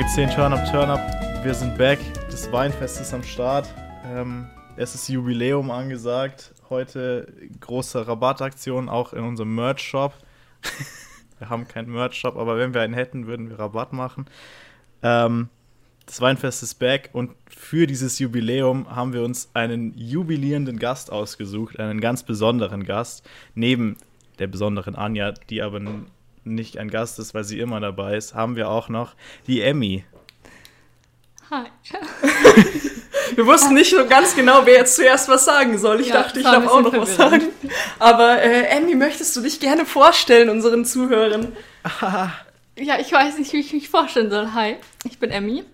Folge 10 Turn Up Turn Up. Wir sind back. Das Weinfest ist am Start. Ähm, es ist Jubiläum angesagt. Heute große Rabattaktion auch in unserem Merch-Shop. wir haben keinen Merch-Shop, aber wenn wir einen hätten, würden wir Rabatt machen. Ähm, das Weinfest ist back und für dieses Jubiläum haben wir uns einen jubilierenden Gast ausgesucht, einen ganz besonderen Gast, neben der besonderen Anja, die aber nicht ein Gast ist, weil sie immer dabei ist, haben wir auch noch die Emmy. Hi. Wir wussten nicht so ganz genau, wer jetzt zuerst was sagen soll. Ich ja, dachte, ich darf auch noch was sagen. Aber äh, Emmy, möchtest du dich gerne vorstellen unseren Zuhörern? ja, ich weiß nicht, wie ich mich vorstellen soll. Hi, ich bin Emmy.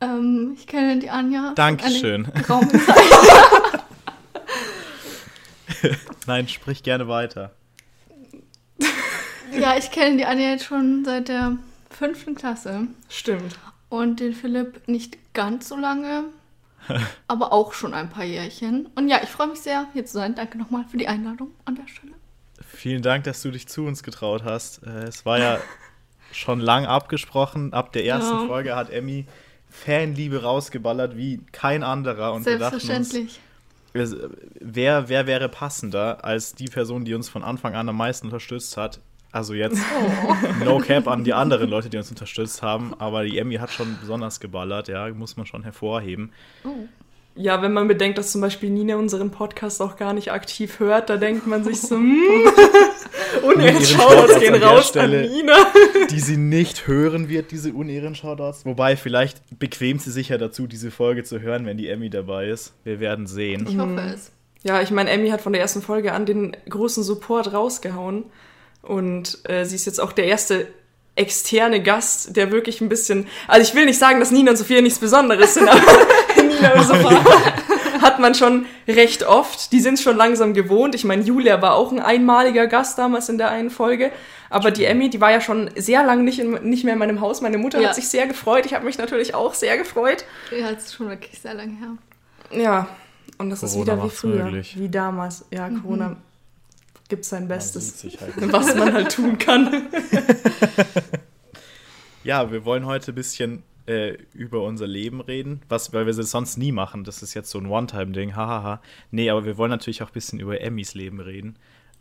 Ähm, ich kenne die Anja. Dankeschön. Nein, sprich gerne weiter. Ja, ich kenne die Anja jetzt schon seit der fünften Klasse. Stimmt. Und den Philipp nicht ganz so lange, aber auch schon ein paar Jährchen. Und ja, ich freue mich sehr, hier zu sein. Danke nochmal für die Einladung an der Stelle. Vielen Dank, dass du dich zu uns getraut hast. Äh, es war ja schon lang abgesprochen. Ab der ersten ja. Folge hat Emmy Fanliebe rausgeballert wie kein anderer. Und Selbstverständlich. Uns, wer, wer wäre passender als die Person, die uns von Anfang an am meisten unterstützt hat? Also jetzt oh. No Cap an die anderen Leute, die uns unterstützt haben, aber die Emmy hat schon besonders geballert, ja, muss man schon hervorheben. Oh. Ja, wenn man bedenkt, dass zum Beispiel Nina unseren Podcast auch gar nicht aktiv hört, da denkt man sich so, hm, Unehren-Shoutouts gehen raus Stelle, an Nina. die sie nicht hören wird, diese Unehren-Shoutouts. Wobei, vielleicht bequemt sie sich ja dazu, diese Folge zu hören, wenn die Emmy dabei ist. Wir werden sehen. Ich hoffe es. Ja, ich meine, Emmy hat von der ersten Folge an den großen Support rausgehauen. Und äh, sie ist jetzt auch der erste externe Gast, der wirklich ein bisschen. Also ich will nicht sagen, dass Nina und Sophia nichts Besonderes sind, aber Nina und Sophia hat man schon recht oft. Die sind schon langsam gewohnt. Ich meine, Julia war auch ein einmaliger Gast damals in der einen Folge. Aber die Emmy, die war ja schon sehr lange nicht, in, nicht mehr in meinem Haus. Meine Mutter ja. hat sich sehr gefreut. Ich habe mich natürlich auch sehr gefreut. Ja, das ist schon wirklich sehr lange her. Ja, und das Corona ist wieder wie früher, möglich. wie damals. Ja, Corona mhm gibt sein Bestes, halt. was man halt tun kann. ja, wir wollen heute ein bisschen äh, über unser Leben reden, was, weil wir es sonst nie machen. Das ist jetzt so ein One-Time-Ding, hahaha. Nee, aber wir wollen natürlich auch ein bisschen über Emmys Leben reden.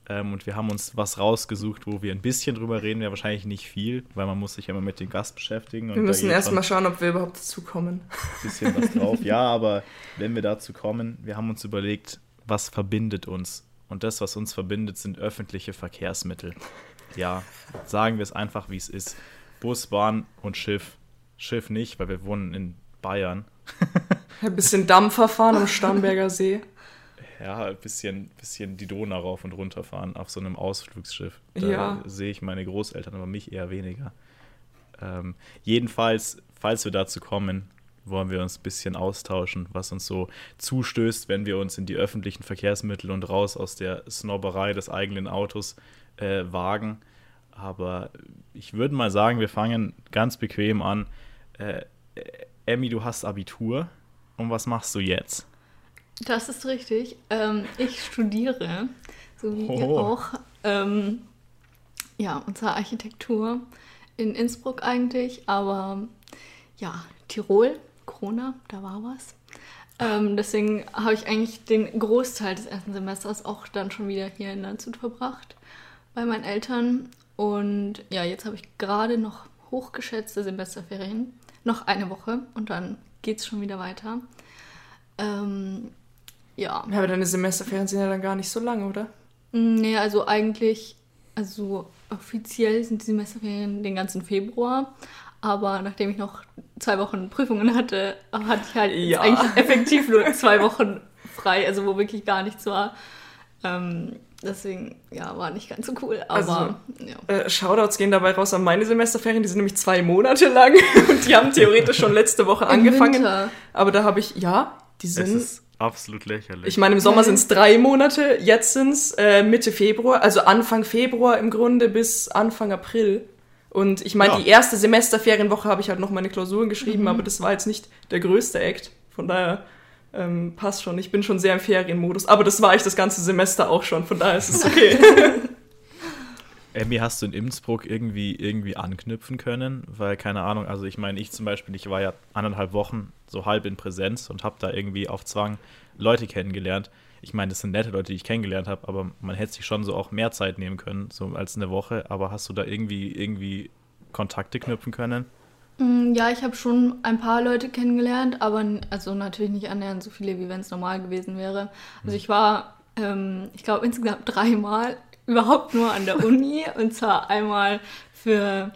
Ähm, und wir haben uns was rausgesucht, wo wir ein bisschen drüber reden, ja wahrscheinlich nicht viel, weil man muss sich immer mit dem Gast beschäftigen. wir müssen erstmal schauen, ob wir überhaupt dazu kommen. Ein bisschen was drauf, ja, aber wenn wir dazu kommen, wir haben uns überlegt, was verbindet uns und das, was uns verbindet, sind öffentliche Verkehrsmittel. Ja, sagen wir es einfach, wie es ist. Bus, Bahn und Schiff. Schiff nicht, weil wir wohnen in Bayern. Ein bisschen Dampfer fahren am Starnberger See. Ja, ein bisschen, bisschen die Donau rauf und runter fahren auf so einem Ausflugsschiff. Da ja. sehe ich meine Großeltern, aber mich eher weniger. Ähm, jedenfalls, falls wir dazu kommen, wollen wir uns ein bisschen austauschen, was uns so zustößt, wenn wir uns in die öffentlichen Verkehrsmittel und raus aus der Snobberei des eigenen Autos äh, wagen. Aber ich würde mal sagen, wir fangen ganz bequem an. Äh, Emmy, du hast Abitur. Und was machst du jetzt? Das ist richtig. Ähm, ich studiere, so wie oh. ihr auch. Ähm, ja, und zwar Architektur in Innsbruck eigentlich, aber ja, Tirol Corona, da war was. Ähm, deswegen habe ich eigentlich den Großteil des ersten Semesters auch dann schon wieder hier in Landshut verbracht bei meinen Eltern. Und ja, jetzt habe ich gerade noch hochgeschätzte Semesterferien. Noch eine Woche und dann geht es schon wieder weiter. Ähm, ja. ja. Aber deine Semesterferien sind ja dann gar nicht so lang, oder? Nee, also eigentlich, also offiziell sind die Semesterferien den ganzen Februar. Aber nachdem ich noch zwei Wochen Prüfungen hatte, hatte ich halt ja. eigentlich effektiv nur zwei Wochen frei, also wo wirklich gar nichts war. Ähm, deswegen, ja, war nicht ganz so cool. Aber also, ja. äh, Shoutouts gehen dabei raus an meine Semesterferien, die sind nämlich zwei Monate lang und die haben theoretisch schon letzte Woche angefangen. Winter. Aber da habe ich, ja, die sind. Es ist absolut lächerlich. Ich meine, im Sommer sind es drei Monate, jetzt sind es äh, Mitte Februar, also Anfang Februar im Grunde bis Anfang April. Und ich meine, ja. die erste Semesterferienwoche habe ich halt noch meine Klausuren geschrieben, mhm. aber das war jetzt nicht der größte Act. Von daher ähm, passt schon. Ich bin schon sehr im Ferienmodus. Aber das war ich das ganze Semester auch schon. Von daher ist es okay. Emmy, hast du in Innsbruck irgendwie, irgendwie anknüpfen können? Weil, keine Ahnung, also ich meine, ich zum Beispiel, ich war ja anderthalb Wochen so halb in Präsenz und habe da irgendwie auf Zwang Leute kennengelernt. Ich meine, das sind nette Leute, die ich kennengelernt habe, aber man hätte sich schon so auch mehr Zeit nehmen können, so als eine Woche. Aber hast du da irgendwie, irgendwie Kontakte knüpfen können? Mm, ja, ich habe schon ein paar Leute kennengelernt, aber also natürlich nicht annähernd so viele, wie wenn es normal gewesen wäre. Also ich war, ähm, ich glaube, insgesamt dreimal überhaupt nur an der Uni und zwar einmal für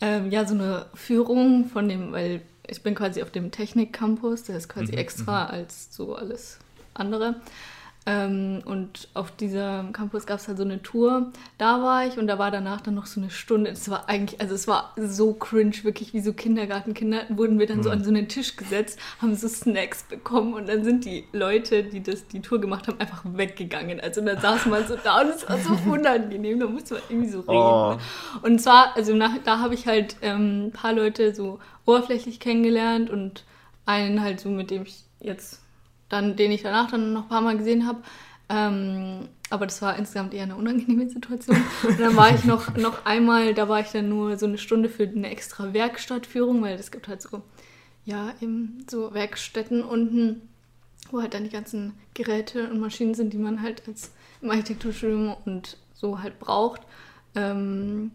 ähm, ja so eine Führung von dem, weil ich bin quasi auf dem Technik-Campus, der ist quasi mhm, extra mhm. als so alles andere. Ähm, und auf diesem Campus gab es halt so eine Tour. Da war ich und da war danach dann noch so eine Stunde. Es war eigentlich, also es war so cringe, wirklich wie so Kindergartenkinder. Wurden wir dann mhm. so an so einen Tisch gesetzt, haben so Snacks bekommen und dann sind die Leute, die das, die Tour gemacht haben, einfach weggegangen. Also dann saß man so da und es war so unangenehm. Da musste man irgendwie so reden. Oh. Und zwar, also nach, da habe ich halt ähm, ein paar Leute so oberflächlich kennengelernt und einen halt so, mit dem ich jetzt dann, den ich danach dann noch ein paar Mal gesehen habe. Ähm, aber das war insgesamt eher eine unangenehme Situation. Und dann war ich noch, noch einmal, da war ich dann nur so eine Stunde für eine extra Werkstattführung, weil es gibt halt so, ja, eben so Werkstätten unten, wo halt dann die ganzen Geräte und Maschinen sind, die man halt als im Architekturstudium und so halt braucht. Ähm,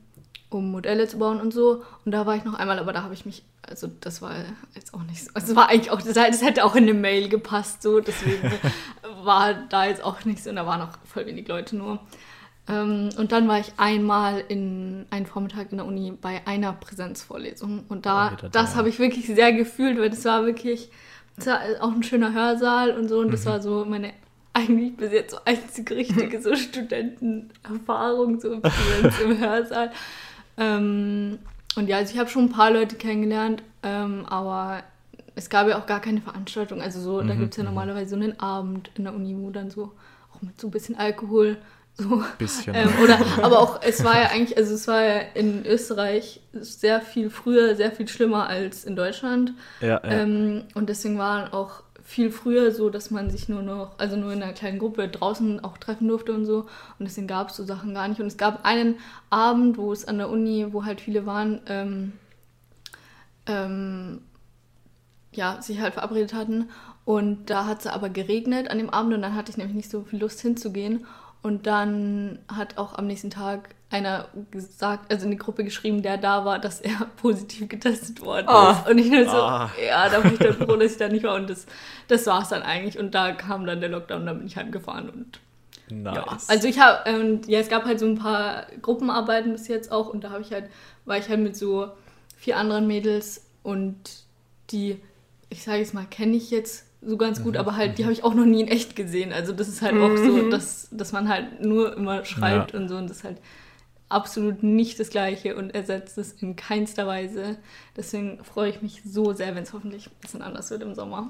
um Modelle zu bauen und so. Und da war ich noch einmal, aber da habe ich mich, also das war jetzt auch nicht so, also war eigentlich auch, das, das hätte auch in eine Mail gepasst, so, deswegen war da jetzt auch nichts und da waren auch voll wenig Leute nur. Ähm, und dann war ich einmal in einen Vormittag in der Uni bei einer Präsenzvorlesung und da, oh, das habe ich wirklich sehr gefühlt, weil das war wirklich, das war auch ein schöner Hörsaal und so und das mhm. war so meine eigentlich bis jetzt so einzige richtige so Studentenerfahrung so im Hörsaal. Ähm, und ja, also ich habe schon ein paar Leute kennengelernt, ähm, aber es gab ja auch gar keine Veranstaltung. Also so, mhm, da gibt es ja mhm. normalerweise so einen Abend in der Uni, wo dann so auch mit so ein bisschen Alkohol so. Bisschen. Ähm, oder, aber auch, es war ja eigentlich, also es war ja in Österreich sehr viel früher, sehr viel schlimmer als in Deutschland. Ja, ja. Ähm, und deswegen waren auch viel früher so, dass man sich nur noch, also nur in einer kleinen Gruppe draußen auch treffen durfte und so. Und deswegen gab es so Sachen gar nicht. Und es gab einen Abend, wo es an der Uni, wo halt viele waren, ähm, ähm, ja, sich halt verabredet hatten. Und da hat es aber geregnet an dem Abend und dann hatte ich nämlich nicht so viel Lust hinzugehen. Und dann hat auch am nächsten Tag einer gesagt, also in die Gruppe geschrieben, der da war, dass er positiv getestet worden oh. ist. Und ich nur so, oh. ja, da war ich dann froh, dass ich da nicht war. Und das, das war es dann eigentlich. Und da kam dann der Lockdown, da bin ich heimgefahren und Nice. Ja, also ich habe, ähm, ja, es gab halt so ein paar Gruppenarbeiten bis jetzt auch und da habe ich halt, war ich halt mit so vier anderen Mädels und die, ich sage jetzt mal, kenne ich jetzt so ganz gut, mhm. aber halt, die mhm. habe ich auch noch nie in echt gesehen. Also das ist halt mhm. auch so, mhm. dass, dass man halt nur immer schreibt ja. und so und das ist halt absolut nicht das Gleiche und ersetzt es in keinster Weise. Deswegen freue ich mich so sehr, wenn es hoffentlich ein bisschen anders wird im Sommer.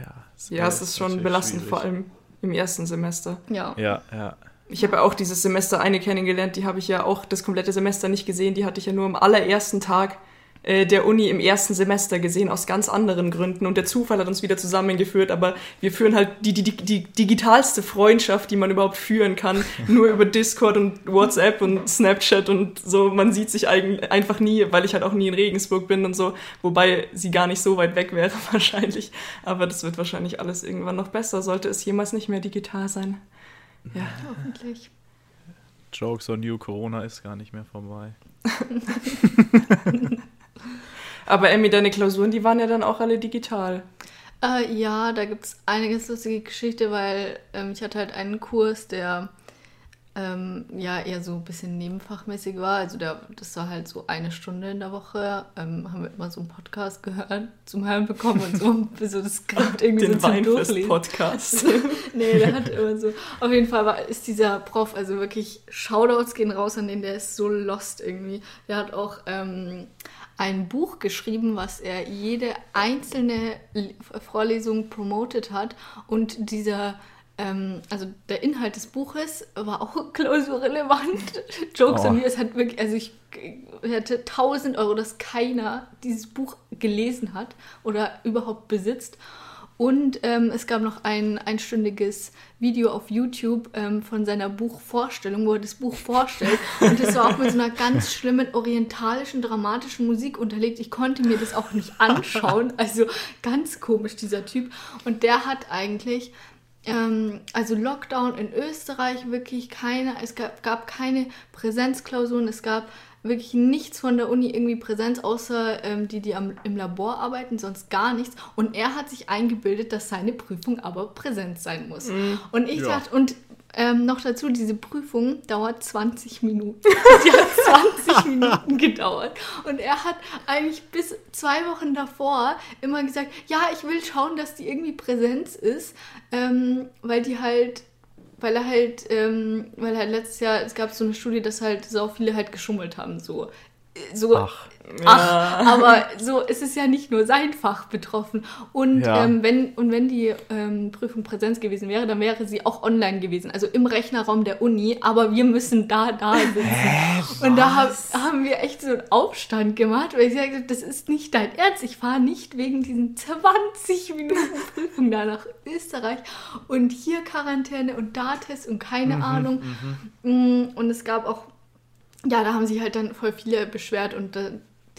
Ja, ja es ist schon belastend, schwierig. vor allem im ersten Semester. Ja. Ja, ja. Ich habe ja auch dieses Semester eine kennengelernt, die habe ich ja auch das komplette Semester nicht gesehen. Die hatte ich ja nur am allerersten Tag der Uni im ersten Semester gesehen, aus ganz anderen Gründen. Und der Zufall hat uns wieder zusammengeführt, aber wir führen halt die, die, die digitalste Freundschaft, die man überhaupt führen kann, nur über Discord und WhatsApp und Snapchat und so. Man sieht sich eigentlich einfach nie, weil ich halt auch nie in Regensburg bin und so, wobei sie gar nicht so weit weg wäre wahrscheinlich. Aber das wird wahrscheinlich alles irgendwann noch besser, sollte es jemals nicht mehr digital sein. Ja, hoffentlich. Jokes on you, Corona ist gar nicht mehr vorbei. Aber Emmy, deine Klausuren, die waren ja dann auch alle digital. Äh, ja, da gibt es eine ganz lustige Geschichte, weil ähm, ich hatte halt einen Kurs, der ähm, ja eher so ein bisschen nebenfachmäßig war. Also der, das war halt so eine Stunde in der Woche. Ähm, haben wir immer so einen Podcast gehört, zum Hören bekommen und so, so das Skript irgendwie Den so zum Durchlesen. Podcast. nee, der hat immer so. Auf jeden Fall war, ist dieser Prof, also wirklich Shoutouts gehen raus an den, der ist so lost irgendwie. Der hat auch ähm, ein Buch geschrieben, was er jede einzelne Vorlesung promotet hat. Und dieser, ähm, also der Inhalt des Buches war auch klausurrelevant. Jokes oh. me, es hat wirklich, also ich hätte 1000 Euro, dass keiner dieses Buch gelesen hat oder überhaupt besitzt. Und ähm, es gab noch ein einstündiges Video auf YouTube ähm, von seiner Buchvorstellung, wo er das Buch vorstellt. Und das war auch mit so einer ganz schlimmen orientalischen, dramatischen Musik unterlegt. Ich konnte mir das auch nicht anschauen. Also ganz komisch, dieser Typ. Und der hat eigentlich ähm, also Lockdown in Österreich wirklich keine, es gab, gab keine Präsenzklausuren, es gab wirklich nichts von der Uni irgendwie Präsenz, außer ähm, die, die am, im Labor arbeiten, sonst gar nichts. Und er hat sich eingebildet, dass seine Prüfung aber Präsenz sein muss. Mhm. Und ich ja. dachte, und ähm, noch dazu, diese Prüfung dauert 20 Minuten. Sie hat 20 Minuten gedauert. Und er hat eigentlich bis zwei Wochen davor immer gesagt, ja, ich will schauen, dass die irgendwie Präsenz ist, ähm, weil die halt weil er halt, ähm, weil halt letztes Jahr, es gab so eine Studie, dass halt so viele halt geschummelt haben, so. So, ach, ach aber so ist es ja nicht nur sein Fach betroffen. Und, ja. ähm, wenn, und wenn die ähm, Prüfung Präsenz gewesen wäre, dann wäre sie auch online gewesen, also im Rechnerraum der Uni, aber wir müssen da, da sitzen. Hä, und da hab, haben wir echt so einen Aufstand gemacht, weil ich sagte, das ist nicht dein Ernst, ich fahre nicht wegen diesen 20 Minuten Prüfung da nach Österreich und hier Quarantäne und da Test und keine mhm, Ahnung. Mhm. Mm, und es gab auch ja, da haben sich halt dann voll viele beschwert und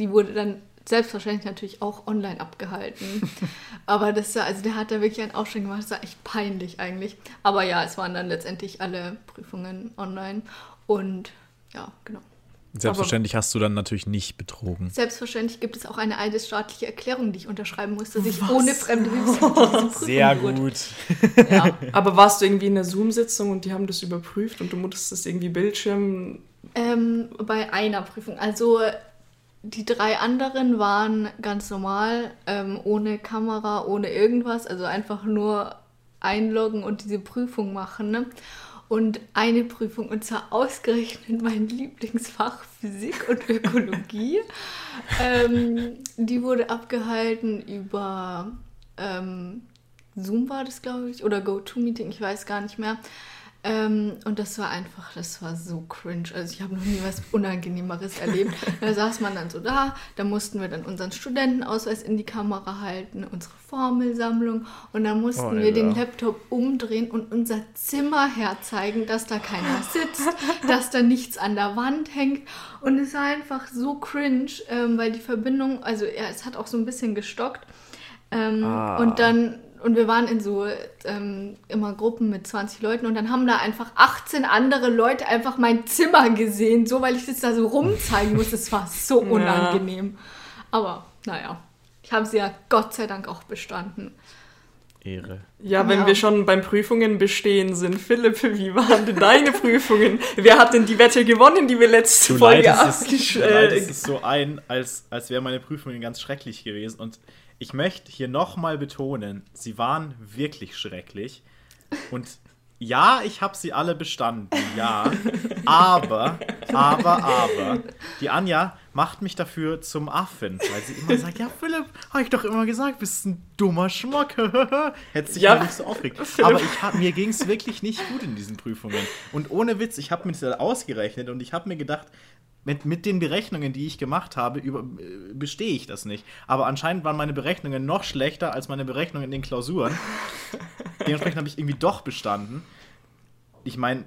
die wurde dann selbstverständlich natürlich auch online abgehalten. Aber das war, also der hat da wirklich einen Aufschrei gemacht, das war echt peinlich eigentlich. Aber ja, es waren dann letztendlich alle Prüfungen online und ja, genau. Selbstverständlich Aber hast du dann natürlich nicht betrogen. Selbstverständlich gibt es auch eine eidesstaatliche Erklärung, die ich unterschreiben musste, dass ich Was? ohne fremde Hilfe Sehr gut. Ja. Aber warst du irgendwie in der Zoom-Sitzung und die haben das überprüft und du musstest das irgendwie Bildschirm ähm, bei einer Prüfung. Also die drei anderen waren ganz normal, ähm, ohne Kamera, ohne irgendwas, also einfach nur einloggen und diese Prüfung machen. Ne? Und eine Prüfung, und zwar ausgerechnet mein Lieblingsfach Physik und Ökologie, ähm, die wurde abgehalten über ähm, Zoom war das, glaube ich, oder GoToMeeting, ich weiß gar nicht mehr. Ähm, und das war einfach, das war so cringe. Also ich habe noch nie was Unangenehmeres erlebt. Da saß man dann so da, da mussten wir dann unseren Studentenausweis in die Kamera halten, unsere Formelsammlung und dann mussten oh, wir den Laptop umdrehen und unser Zimmer herzeigen, dass da keiner sitzt, dass da nichts an der Wand hängt. Und es war einfach so cringe, ähm, weil die Verbindung, also ja, es hat auch so ein bisschen gestockt. Ähm, ah. Und dann und wir waren in so ähm, immer Gruppen mit 20 Leuten und dann haben da einfach 18 andere Leute einfach mein Zimmer gesehen, so weil ich das da so rumzeigen musste. Es war so unangenehm. Ja. Aber naja, ich habe sie ja Gott sei Dank auch bestanden. Ehre. Ja, wenn ja. wir schon beim Prüfungen bestehen sind. Philipp, wie waren denn deine Prüfungen? Wer hat denn die Wette gewonnen, die wir letzte du Folge abgestellt haben? Es ist so ein, als, als wäre meine Prüfungen ganz schrecklich gewesen. Und ich möchte hier nochmal betonen, sie waren wirklich schrecklich. Und ja, ich habe sie alle bestanden, ja. Aber, aber, aber, die Anja macht mich dafür zum Affen, weil sie immer sagt, ja, Philipp, habe ich doch immer gesagt, bist ein dummer Schmuck. Hätte sich ja nicht so aufgeregt. Aber ich hab, mir ging es wirklich nicht gut in diesen Prüfungen. Und ohne Witz, ich habe mir das ausgerechnet und ich habe mir gedacht, mit, mit den Berechnungen, die ich gemacht habe, über, äh, bestehe ich das nicht. Aber anscheinend waren meine Berechnungen noch schlechter als meine Berechnungen in den Klausuren. Dementsprechend habe ich irgendwie doch bestanden. Ich meine,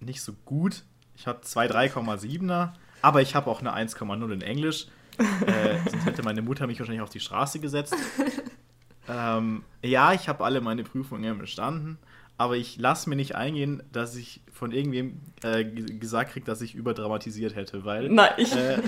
nicht so gut. Ich habe zwei 3,7er, aber ich habe auch eine 1,0 in Englisch. Äh, sonst hätte meine Mutter mich wahrscheinlich auf die Straße gesetzt. Ähm, ja, ich habe alle meine Prüfungen bestanden aber ich lasse mir nicht eingehen, dass ich von irgendwem äh, gesagt kriege, dass ich überdramatisiert hätte, weil. Nein, ich, äh,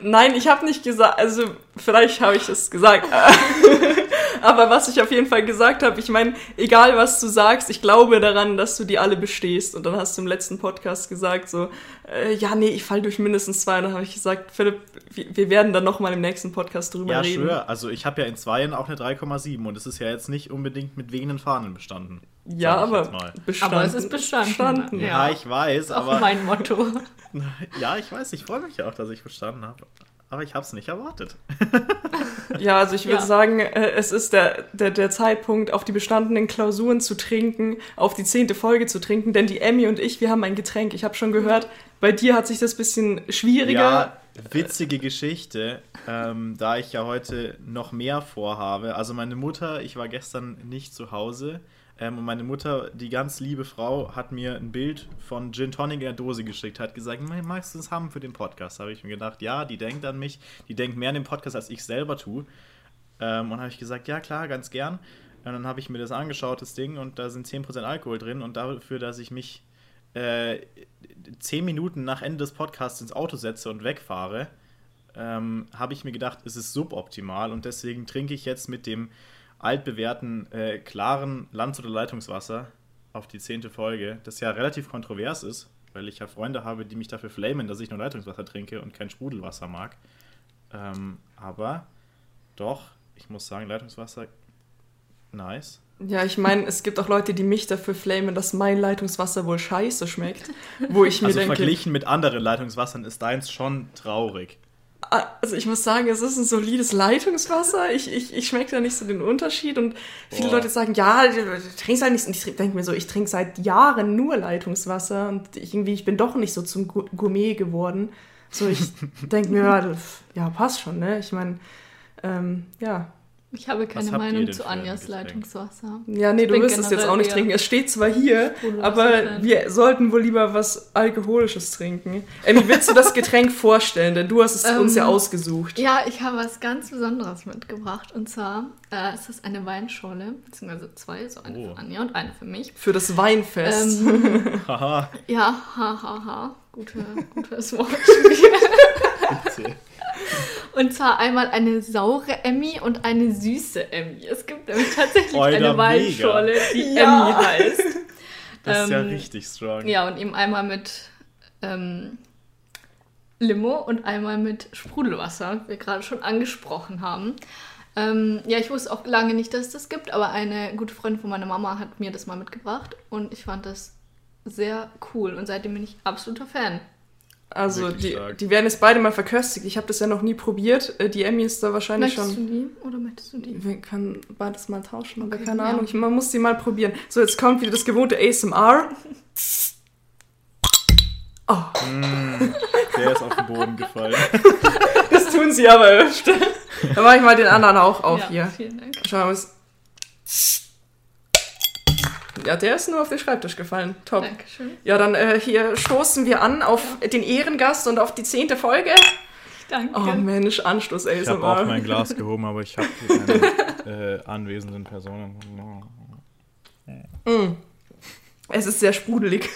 nein, ich habe nicht gesagt, also vielleicht habe ich es gesagt. aber was ich auf jeden Fall gesagt habe, ich meine, egal was du sagst, ich glaube daran, dass du die alle bestehst. Und dann hast du im letzten Podcast gesagt, so, äh, ja, nee, ich falle durch mindestens zwei. Und dann habe ich gesagt, Philipp, wir werden dann nochmal im nächsten Podcast drüber ja, reden. Ja, schwör, also ich habe ja in zweien auch eine 3,7 und es ist ja jetzt nicht unbedingt mit wenigen Fahnen bestanden. Ja, aber. Aber es ist bestanden. bestanden. Ja, ja, ich weiß, aber. Auch mein Motto. ja, ich weiß, ich freue mich auch, dass ich bestanden habe. Aber ich habe es nicht erwartet. ja, also ich würde ja. sagen, äh, es ist der, der, der Zeitpunkt, auf die bestandenen Klausuren zu trinken, auf die zehnte Folge zu trinken, denn die Emmy und ich, wir haben ein Getränk. Ich habe schon gehört, bei dir hat sich das ein bisschen schwieriger. Ja, witzige Geschichte, ähm, da ich ja heute noch mehr vorhabe. Also meine Mutter, ich war gestern nicht zu Hause ähm, und meine Mutter, die ganz liebe Frau, hat mir ein Bild von Gin Tonic in der Dose geschickt, hat gesagt, magst du das haben für den Podcast? Habe ich mir gedacht, ja, die denkt an mich, die denkt mehr an den Podcast, als ich selber tue. Ähm, und habe ich gesagt, ja klar, ganz gern. Und dann habe ich mir das angeschaut, das Ding, und da sind 10% Alkohol drin. Und dafür, dass ich mich äh, 10 Minuten nach Ende des Podcasts ins Auto setze und wegfahre, ähm, habe ich mir gedacht, es ist suboptimal. Und deswegen trinke ich jetzt mit dem altbewährten, äh, klaren Lands- oder Leitungswasser auf die zehnte Folge, das ja relativ kontrovers ist, weil ich ja Freunde habe, die mich dafür flamen, dass ich nur Leitungswasser trinke und kein Sprudelwasser mag. Ähm, aber doch, ich muss sagen, Leitungswasser, nice. Ja, ich meine, es gibt auch Leute, die mich dafür flamen, dass mein Leitungswasser wohl scheiße schmeckt. Wo ich mir also denke. verglichen mit anderen Leitungswassern ist deins schon traurig. Also ich muss sagen, es ist ein solides Leitungswasser. Ich, ich, ich schmecke da nicht so den Unterschied. Und viele Boah. Leute sagen, ja, du trinkst halt nichts. Und ich denke mir so, ich trinke seit Jahren nur Leitungswasser. Und ich, irgendwie, ich bin doch nicht so zum Gourmet geworden. So, ich denke mir, ja, das- ja, passt schon, ne? Ich meine, ähm, ja. Ich habe keine Meinung zu Anjas? Leitungswasser. Ja, nee, Ich du wirst es jetzt auch nicht trinken. Es steht zwar hier, aber wir sollten wohl lieber was Alkoholisches trinken. Wie willst du das Getränk vorstellen? Denn du hast es Ähm, uns ja ausgesucht. Ja, ich habe was ganz Besonderes mitgebracht. Und zwar äh, ist das eine Weinschorle, beziehungsweise zwei, so eine Oh. für Anja und eine für mich. Für das Weinfest. Ähm, Haha, ja, ha, ha, ha. Gute, gutes Wort. Und zwar einmal eine saure Emmy und eine süße Emmy. Es gibt nämlich tatsächlich Alter, eine. Weinschorle, die Ja. Emmy heißt. Das ist ja Ähm, richtig strong. Ja, und eben einmal mit ähm, Limo und einmal mit Sprudelwasser, wie wir gerade schon angesprochen haben. Ähm, ja, ich wusste auch lange nicht, dass es das gibt, aber eine gute Freundin von meiner Mama hat mir das mal mitgebracht und ich fand das sehr cool und seitdem bin ich absoluter Fan. Also, die, stark. die werden jetzt beide mal verköstigt. Ich habe das ja noch nie probiert. Äh, Die Emmy ist da wahrscheinlich Möchtest schon. du die oder möchtest du die? Wir können beides mal tauschen, aber Okay, keine ja. Ahnung. Ich, man muss sie mal probieren. So, jetzt kommt wieder das gewohnte ASMR. Oh, Der ist auf den Boden gefallen. das tun sie aber öfter. Dann mache ich mal den anderen auch auf ja, hier. vielen Dank. Schauen wir uns. Ja, der ist nur auf den Schreibtisch gefallen. Top. Dankeschön. Ja, dann äh, hier stoßen wir an auf den Ehrengast und auf die zehnte Folge. Danke. Oh Mensch, Anstoß Ich habe auch mein Glas gehoben, aber ich habe keine äh, anwesenden Personen. Mm. Es ist sehr sprudelig.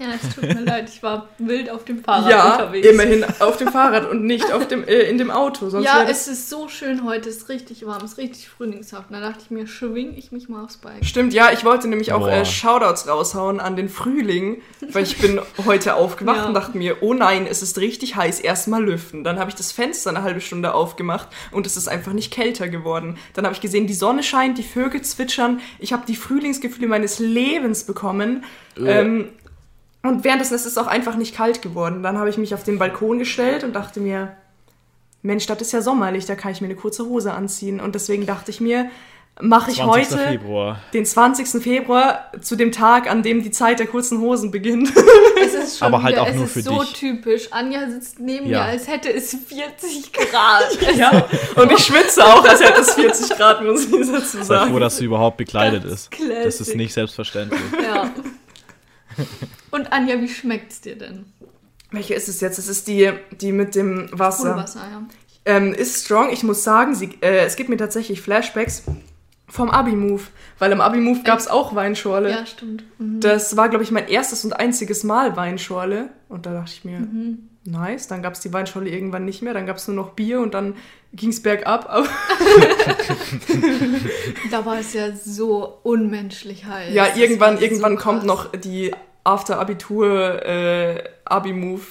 Ja, es tut mir leid, ich war wild auf dem Fahrrad ja, unterwegs. immerhin auf dem Fahrrad und nicht auf dem, äh, in dem Auto. Sonst Ja, es ist so schön heute, es ist richtig warm, es ist richtig frühlingshaft. Und da dachte ich mir, schwing ich mich mal aufs Bike. Stimmt, ja, ich wollte nämlich auch äh, Shoutouts raushauen an den Frühling, weil ich bin heute aufgewacht Ja. und dachte mir, oh nein, es ist richtig heiß, erstmal lüften. Dann habe ich das Fenster eine halbe Stunde aufgemacht und es ist einfach nicht kälter geworden. Dann habe ich gesehen, die Sonne scheint, die Vögel zwitschern, ich habe die Frühlingsgefühle meines Lebens bekommen. Ähm, und währenddessen ist es auch einfach nicht kalt geworden. Dann habe ich mich auf den Balkon gestellt und dachte mir, Mensch, das ist ja sommerlich, da kann ich mir eine kurze Hose anziehen. Und deswegen dachte ich mir, mache ich 20. heute Februar. den 20. Februar zu dem Tag, an dem die Zeit der kurzen Hosen beginnt. Es ist schon Aber halt wieder, auch es nur ist für so dich. typisch. Anja sitzt neben Ja. mir, als hätte es 40 Grad. ja. Und ich schwitze auch, als hätte es 40 Grad, muss ich dazu Sei sagen. froh, dass sie überhaupt bekleidet Ganz ist. classic. Das ist nicht selbstverständlich. Ja. Und Anja, wie schmeckt's dir denn? Welche ist es jetzt? Es ist die, die mit dem Wasser. Poolwasser, ja. Ähm, ist strong. Ich muss sagen, sie, äh, es gibt mir tatsächlich Flashbacks vom Abi-Move. Weil im Abi-Move gab es auch Weinschorle. Ja, stimmt. Mhm. Das war, glaube ich, mein erstes und einziges Mal Weinschorle. Und da dachte ich mir, Mhm. nice. Dann gab es die Weinschorle irgendwann nicht mehr. Dann gab es nur noch Bier und dann ging es bergab. Da war es ja so unmenschlich heiß. ja, irgendwann, irgendwann so kommt noch die After-Abitur äh, Abi-Move,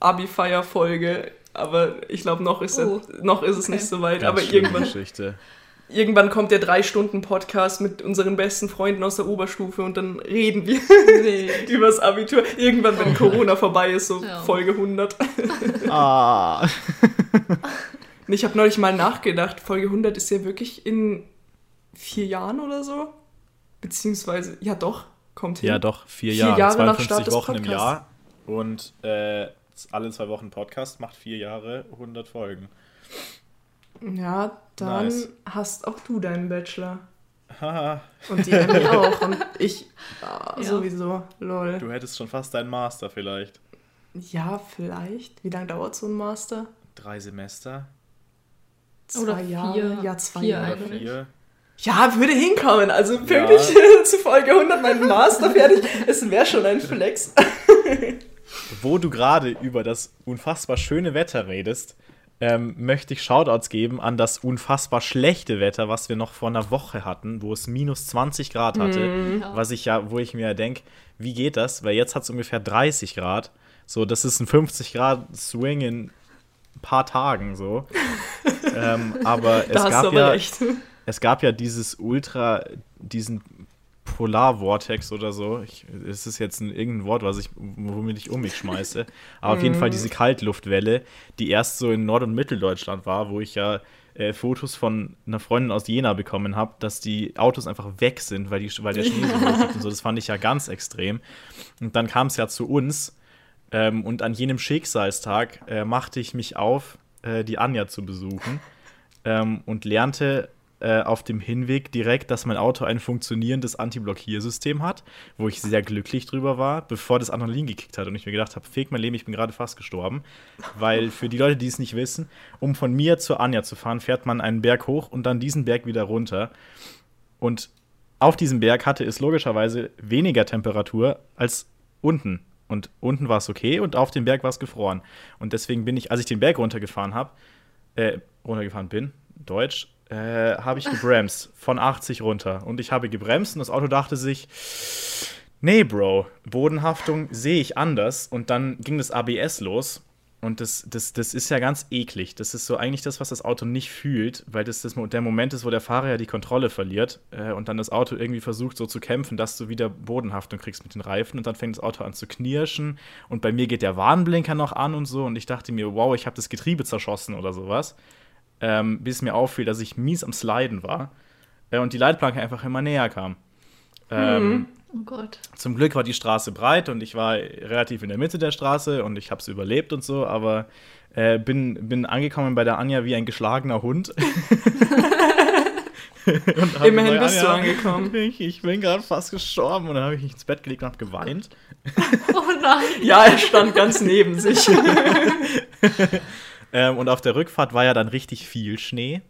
Abi-Feier-Folge. Aber ich glaube, noch, ist Oh. es- noch ist es Okay. nicht so weit. Ganz Aber irgendwann, Geschichte. irgendwann kommt der Drei-Stunden-Podcast mit unseren besten Freunden aus der Oberstufe und dann reden wir Wild. übers Abitur. Irgendwann, wenn Oh Corona vorbei ist, so Ja. Folge 100. Ah. Und Ich habe neulich mal nachgedacht, Folge 100 ist ja wirklich in vier Jahren oder so. Beziehungsweise, ja doch, kommt hin. Ja, doch, vier Vier Jahre, Jahre nach 52 Start des Wochen im. Jahr und äh, alle zwei Wochen Podcast, macht vier Jahre 100 Folgen. Ja, dann Nice. hast auch du deinen Bachelor. Haha, Und die Emmy auch. Und ich ah, Ja. sowieso. Lol. du hättest schon fast deinen Master vielleicht. Ja, vielleicht. Wie lange dauert so ein Master? Drei Semester Zwei Oder Jahre? vier. Ja, zwei Vier Jahre. vier. Ja, würde hinkommen. Also pünktlich zu Folge 100 mein Master fertig. Es wäre schon ein Flex. Wo du gerade über das unfassbar schöne Wetter redest, ähm, möchte ich Shoutouts geben an das unfassbar schlechte Wetter, was wir noch vor einer Woche hatten, wo es minus 20 Grad hatte. Ja. Was ich ja, wo ich mir denke, wie geht das? Weil jetzt hat es ungefähr 30 Grad. So, das ist ein 50 Grad Swing in ein paar Tagen so. ähm, aber es Da hast du gab aber ja, recht. Es gab ja dieses Ultra, diesen Polarvortex oder so. Ich, es ist jetzt ein, irgendein Wort, was ich, womit ich um mich schmeiße. Aber auf jeden Fall diese Kaltluftwelle, die erst so in Nord- und Mitteldeutschland war, wo ich ja äh, Fotos von einer Freundin aus Jena bekommen habe, dass die Autos einfach weg sind, weil, die, weil der Schnee so hoch liegt und so. Das fand ich ja ganz extrem. Und dann kam es ja zu uns. Ähm, und an jenem Schicksalstag äh, machte ich mich auf, äh, die Anja zu besuchen ähm, und lernte äh, auf dem Hinweg direkt, dass mein Auto ein funktionierendes Anti-Blockiersystem hat, wo ich sehr glücklich drüber war, bevor das Adrenalin gekickt hat und ich mir gedacht habe, feg mein Leben, ich bin gerade fast gestorben. Weil für die Leute, die es nicht wissen, um von mir zur Anja zu fahren, fährt man einen Berg hoch und dann diesen Berg wieder runter. Und auf diesem Berg hatte es logischerweise weniger Temperatur als unten. Und unten war es okay und auf dem Berg war es gefroren. Und deswegen bin ich, als ich den Berg runtergefahren habe, äh, runtergefahren bin, Deutsch, äh, habe ich gebremst von 80 runter. Und ich habe gebremst und das Auto dachte sich, nee, Bro, Bodenhaftung sehe ich anders. Und dann ging das ABS los. Und das, das, das ist ja ganz eklig. Das ist so eigentlich das, was das Auto nicht fühlt, weil das, das der Moment ist, wo der Fahrer ja die Kontrolle verliert äh, und dann das Auto irgendwie versucht so zu kämpfen, dass du wieder Bodenhaftung kriegst mit den Reifen und dann fängt das Auto an zu knirschen und bei mir geht der Warnblinker noch an und so und ich dachte mir, wow, ich habe das Getriebe zerschossen oder sowas, ähm, bis mir auffiel, dass ich mies am Sliden war äh, und die Leitplanke einfach immer näher kam. Ähm, Oh Gott. zum Glück war die Straße breit und ich war relativ in der Mitte der Straße und ich habe es überlebt und so, aber äh, bin, bin angekommen bei der Anja wie ein geschlagener Hund. Immerhin gesagt, bist du angekommen. Ich, ich bin gerade fast gestorben und dann habe ich mich ins Bett gelegt und habe geweint. Oh nein. Ja, er stand ganz neben sich. Ähm, und auf der Rückfahrt war ja dann richtig viel Schnee.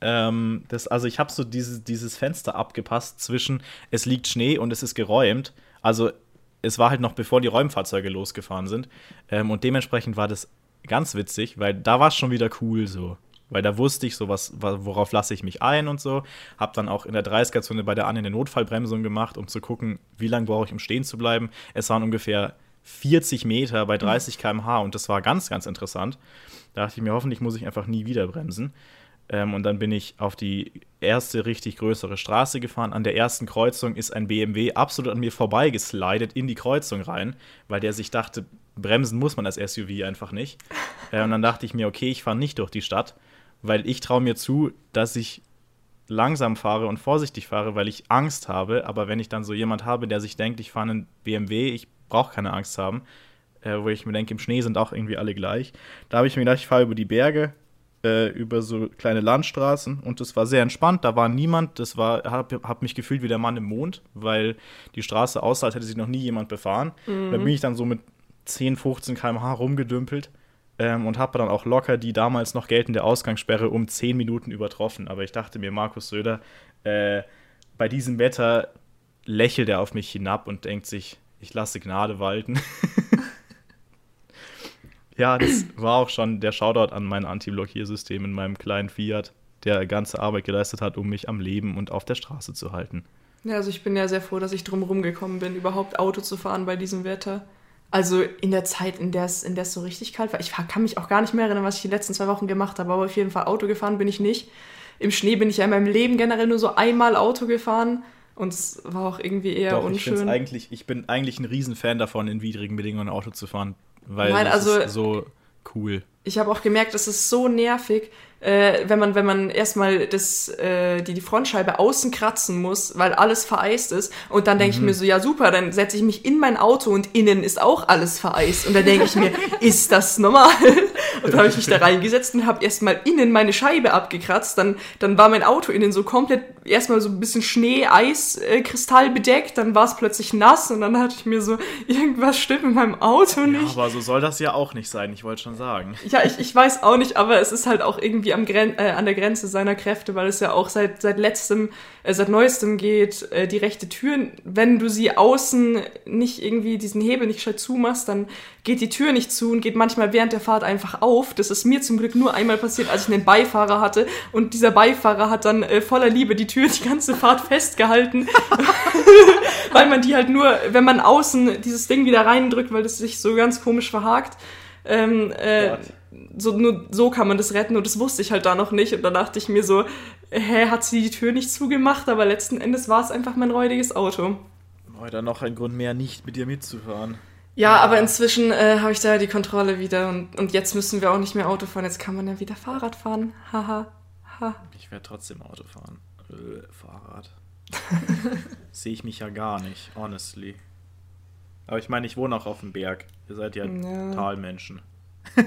Ähm, das, also ich habe so dieses, dieses Fenster abgepasst zwischen es liegt Schnee und es ist geräumt. Also es war halt noch bevor die Räumfahrzeuge losgefahren sind. Ähm, und dementsprechend war das ganz witzig, weil da war es schon wieder cool so. Weil da wusste ich so, was, wa- worauf lasse ich mich ein und so. Hab dann auch in der 30er-Zone bei der Anne eine Notfallbremsung gemacht, um zu gucken, wie lange brauche ich, um stehen zu bleiben. Es waren ungefähr 40 Meter bei 30 km/h und das war ganz, ganz interessant. Da dachte ich mir, hoffentlich muss ich einfach nie wieder bremsen. Ähm, und dann bin ich auf die erste richtig größere Straße gefahren. An der ersten Kreuzung ist ein BMW absolut an mir vorbeigeslidet in die Kreuzung rein, weil der sich dachte, bremsen muss man als SUV einfach nicht. Äh, und dann dachte ich mir, okay, ich fahre nicht durch die Stadt, weil ich traue mir zu, dass ich langsam fahre und vorsichtig fahre, weil ich Angst habe. Aber wenn ich dann so jemand habe, der sich denkt, ich fahre einen BMW, ich brauche keine Angst haben, äh, wo ich mir denke, im Schnee sind auch irgendwie alle gleich. Da habe ich mir gedacht, ich fahre über die Berge, äh, über so kleine Landstraßen und das war sehr entspannt. Da war niemand. Das war, habe hab mich gefühlt wie der Mann im Mond, weil die Straße aussah, als hätte sich noch nie jemand befahren. Da bin ich dann so mit 10, 15 km/h rumgedümpelt ähm, und habe dann auch locker die damals noch geltende Ausgangssperre um 10 Minuten übertroffen. Aber ich dachte mir, Markus Söder, äh, bei diesem Wetter lächelt er auf mich hinab und denkt sich, ich lasse Gnade walten. ja, das war auch schon der Shoutout an mein Anti-Blockiersystem in meinem kleinen Fiat, der ganze Arbeit geleistet hat, um mich am Leben und auf der Straße zu halten. Ja, also ich bin ja sehr froh, dass ich drum rumgekommen bin, überhaupt Auto zu fahren bei diesem Wetter. Also in der Zeit, in der es in so richtig kalt war. Ich kann mich auch gar nicht mehr erinnern, was ich die letzten zwei Wochen gemacht habe, aber auf jeden Fall Auto gefahren bin ich nicht. Im Schnee bin ich ja in meinem Leben generell nur so einmal Auto gefahren und es war auch irgendwie eher Doch, ich, unschön. eigentlich, ich bin eigentlich ein Riesenfan davon, in widrigen Bedingungen Auto zu fahren, weil Nein, das also- ist so cool. Ich habe auch gemerkt, es ist so nervig. Äh, wenn man, wenn man erstmal das, äh, die, die Frontscheibe außen kratzen muss, weil alles vereist ist. Und dann denke ich mir so, ja super, dann setze ich mich in mein Auto und innen ist auch alles vereist. Und dann denke ich mir, ist das normal? Und dann habe ich mich da reingesetzt und habe erstmal innen meine Scheibe abgekratzt. Dann, dann war mein Auto innen so komplett erstmal so ein bisschen Schnee, Eis, äh, Kristall bedeckt. Dann war es plötzlich nass und dann hatte ich mir so, irgendwas stimmt mit meinem Auto Ja, nicht. aber so soll das ja auch nicht sein, ich wollte schon sagen. Ja, ich, ich weiß auch nicht, aber es ist halt auch irgendwie am Gren äh, an der Grenze seiner Kräfte, weil es ja auch seit, seit letztem, äh, seit neuestem geht, äh, die rechte Tür, wenn du sie außen nicht irgendwie diesen Hebel nicht gescheit zumachst, dann geht die Tür nicht zu und geht manchmal während der Fahrt einfach auf. Das ist mir zum Glück nur einmal passiert, als ich einen Beifahrer hatte. Und dieser Beifahrer hat dann äh, voller Liebe die Tür die ganze Fahrt festgehalten, weil man die halt nur, wenn man außen dieses Ding wieder reindrückt, weil das sich so ganz komisch verhakt, ähm, äh, so, nur so kann man das retten und das wusste ich halt da noch nicht. Und dann dachte ich mir so, hä, hat sie die Tür nicht zugemacht? Aber letzten Endes war es einfach mein räudiges Auto. Heute noch ein Grund mehr, nicht mit dir mitzufahren. Ja, aber inzwischen äh, habe ich da die Kontrolle wieder und, und jetzt müssen wir auch nicht mehr Auto fahren. Jetzt kann man ja wieder Fahrrad fahren. Haha. ha. Ich werde trotzdem Auto fahren. Äh, Fahrrad. Sehe ich mich ja gar nicht, honestly. Aber ich meine, ich wohne auch auf dem Berg. Ihr seid ja, Ja. Talmenschen.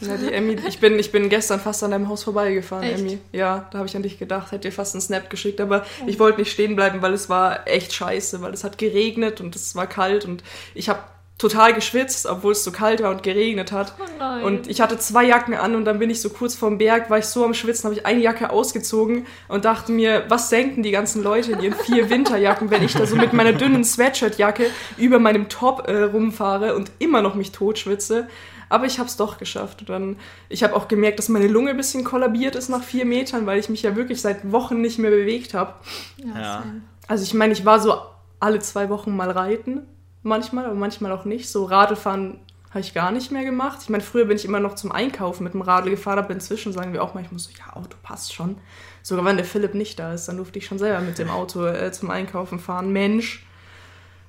Ja, die Emmy, ich bin, ich bin gestern fast an deinem Haus vorbeigefahren, Echt? Emmy. Ja, da habe ich an dich gedacht, hätte dir fast einen Snap geschickt, aber ich wollte nicht stehen bleiben, weil es war echt scheiße, weil es hat geregnet und es war kalt und ich habe total geschwitzt, obwohl es so kalt war und geregnet hat. Oh nein. Und ich hatte zwei Jacken an und dann bin ich so kurz vorm Berg, war ich so am Schwitzen, habe ich eine Jacke ausgezogen und dachte mir, was denken die ganzen Leute in ihren vier Winterjacken, wenn ich da so mit meiner dünnen Sweatshirt-Jacke über meinem Top äh, rumfahre und immer noch mich totschwitze. Aber ich habe es doch geschafft. Und dann, ich habe auch gemerkt, dass meine Lunge ein bisschen kollabiert ist nach vier Metern, weil ich mich ja wirklich seit Wochen nicht mehr bewegt habe. ja. Also ich meine, ich war so alle zwei Wochen mal reiten, manchmal, aber manchmal auch nicht. So Radlfahren habe ich gar nicht mehr gemacht. Ich meine, früher bin ich immer noch zum Einkaufen mit dem Radl gefahren, aber inzwischen sagen wir auch manchmal so, ja, Auto passt schon. Sogar wenn der Philipp nicht da ist, dann durfte ich schon selber mit dem Auto äh, zum Einkaufen fahren. Mensch.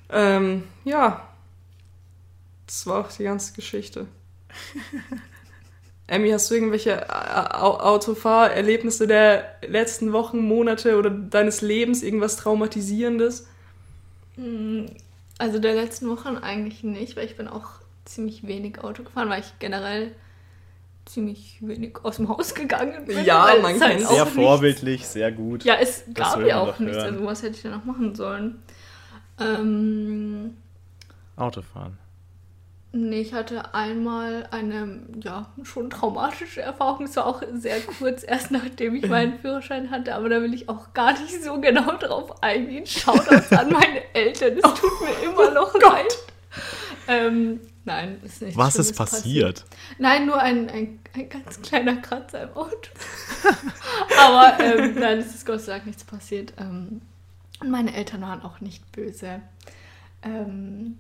Ähm, ja. Das war auch die ganze Geschichte. Emmy, hast du irgendwelche Au- Autofahrerlebnisse der letzten Wochen, Monate oder deines Lebens, irgendwas Traumatisierendes? Also der letzten Wochen eigentlich nicht, weil ich bin auch ziemlich wenig Auto gefahren, weil ich generell ziemlich wenig aus dem Haus gegangen bin. Ja, man es halt Sehr nichts- vorbildlich, sehr gut. Ja, es gab ja auch nichts, hören. also was hätte ich denn noch machen sollen? Ähm, Autofahren. Nee, ich hatte einmal eine, ja, schon traumatische Erfahrung. Es war auch sehr kurz, erst nachdem ich meinen Führerschein hatte, aber da will ich auch gar nicht so genau drauf eingehen. Shoutouts an meine Eltern, es tut mir immer noch leid. Ähm, nein, ist nicht Was Schlimmes ist passiert? Nein, nur ein, ein, ein ganz kleiner Kratzer im Auto. Aber ähm, nein, es ist Gott sei Dank nichts passiert. Ähm, und meine Eltern waren auch nicht böse. Ähm,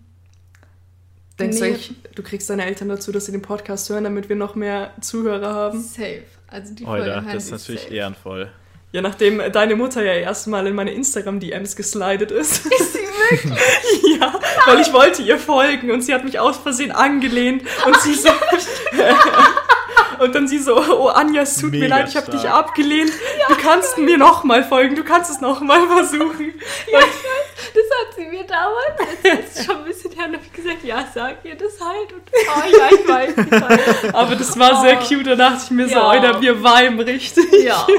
Denkst du Nee. eigentlich, du kriegst deine Eltern dazu, dass sie den Podcast hören, damit wir noch mehr Zuhörer haben? safe. Also die Folge hören das ist natürlich safe. ehrenvoll. Ja, nachdem deine Mutter ja erstmal in meine Instagram-DMs geslidet ist. Ist sie wirklich? ja, weil ich wollte ihr folgen und sie hat mich aus Versehen angelehnt und sie so. und dann sie so, oh Anja, es tut mir Mega leid, ich habe dich abgelehnt. Du kannst mir nochmal folgen, du kannst es nochmal versuchen. Ja, ich weiß, das hat sie mir damals, jetzt ist schon ein bisschen her, und habe ich gesagt, ja, sag ihr das halt. Und, oh ja, ich weiß. Ich weiß. Aber das war sehr Oh. cute, da dachte ich mir so, Ja. Alter, wir viben richtig. Ja.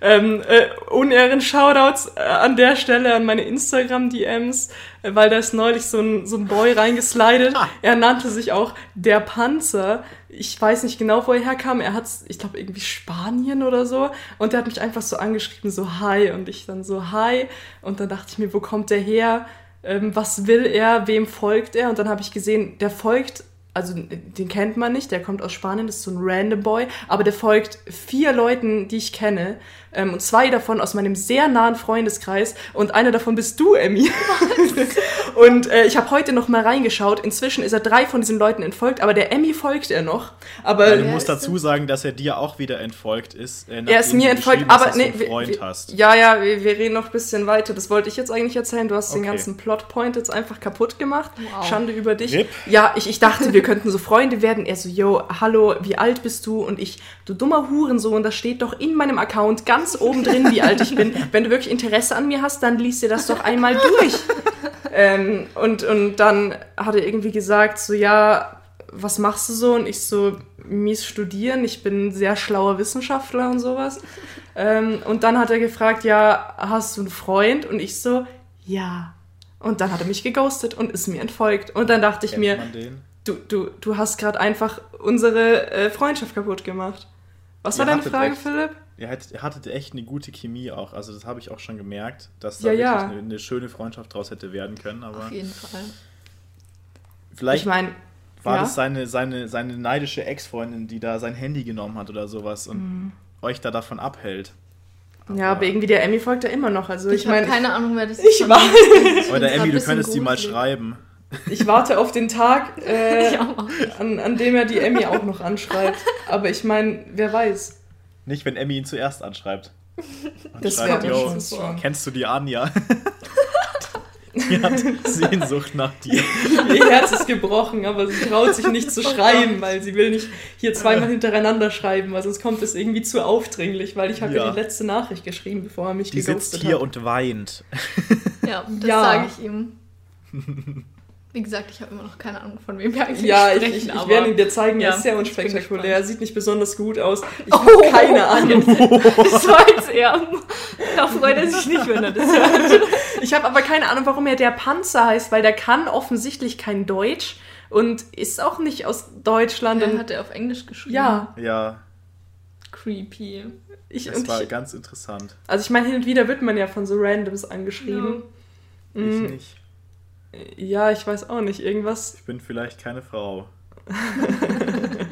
Ähm, äh, unehren Shoutouts äh, an der Stelle an meine Instagram-DMs, äh, weil da ist neulich so ein, so ein Boy reingeslidet. Ah. Er nannte sich auch der Panzer. Ich weiß nicht genau, wo er herkam. Er hat, ich glaube, irgendwie Spanien oder so. Und er hat mich einfach so angeschrieben, so Hi. Und ich dann so Hi. Und dann dachte ich mir, wo kommt der her? Ähm, was will er? Wem folgt er? Und dann habe ich gesehen, der folgt also den kennt man nicht, der kommt aus Spanien, das ist so ein random Boy, aber der folgt vier Leuten, die ich kenne, ähm, und zwei davon aus meinem sehr nahen Freundeskreis und einer davon bist du, Emmy. und äh, ich habe heute noch mal reingeschaut, inzwischen ist er drei von diesen Leuten entfolgt, aber der Emmy folgt er noch. Aber Ja, du musst dazu sagen, dass er dir auch wieder entfolgt ist. Äh, er ist mir entfolgt, aber nee, du einen wir- Freund wir, hast. ja, ja, wir, wir reden noch ein bisschen weiter. Das wollte ich jetzt eigentlich erzählen. Du hast den Okay. ganzen Plotpoint jetzt einfach kaputt gemacht. Wow. Schande über dich. Rip. Ja, ich, ich dachte, wir könnten so Freunde werden. Er so, yo, hallo, wie alt bist du? Und ich, du dummer Hurensohn, das steht doch in meinem Account ganz oben drin, wie alt ich bin. Wenn du wirklich Interesse an mir hast, dann liest dir das doch einmal durch. ähm, und, und dann hat er irgendwie gesagt, so, ja, was machst du so? Und ich so, mies studieren, ich bin ein sehr schlauer Wissenschaftler und sowas. Ähm, und dann hat er gefragt, ja, hast du einen Freund? Und ich so, ja. Und dann hat er mich geghostet und ist mir entfolgt. Und dann dachte ich Kennt mir? Du, du, du hast gerade einfach unsere äh, Freundschaft kaputt gemacht. Was war Ihr deine Frage, echt- Philipp? Ihr hattet, ihr hattet echt eine gute Chemie auch. Also das habe ich auch schon gemerkt, dass Ja, da ja. wirklich eine, eine schöne Freundschaft draus hätte werden können. Aber Auf jeden Fall. vielleicht Ich meine, war ja. das seine, seine, seine neidische Ex-Freundin, die da sein Handy genommen hat oder sowas und Mhm. euch da davon abhält. ja, aber irgendwie der Emmy folgt ja immer noch. Also Ich, ich, habe meine, keine Ahnung, wer das ich ist. war- Oder grad Emmy, du könntest die mal schreiben. Ich warte auf den Tag, äh, an, an dem er die Emmy auch noch anschreibt. Aber ich meine, wer weiß. Nicht, wenn Emmy ihn zuerst anschreibt. Und Das wäre "Yo, schon so. Kennst du die Anja? die hat Sehnsucht nach dir. Ihr Herz ist gebrochen, aber sie traut sich nicht zu schreiben, weil sie will nicht hier zweimal hintereinander schreiben, weil sonst kommt es irgendwie zu aufdringlich, weil ich habe ja. Ja. die letzte Nachricht geschrieben, bevor er mich Die geghostet sitzt hier hat. und weint. Ja, das Ja. sage ich ihm. Wie gesagt, ich habe immer noch keine Ahnung, von wem wir eigentlich Ja, ich, sprechen. ich, ich aber werde ihn dir zeigen, er ja, ist sehr ich unspektakulär, sieht nicht besonders gut aus. Ich Oh. habe keine Ahnung. Das war jetzt eher. Da freut er sich nicht, wenn er das hört. Ich habe aber keine Ahnung, warum er der Panzer heißt, weil der kann offensichtlich kein Deutsch und ist auch nicht aus Deutschland. Dann Und hat er auf Englisch geschrieben. ja, Ja, Creepy. ich, das war ich, ganz interessant. also ich meine, hin und wieder wird man ja von so Randoms angeschrieben. Ich Mm, nicht. Ja, ich weiß auch nicht, irgendwas. Ich bin vielleicht keine Frau.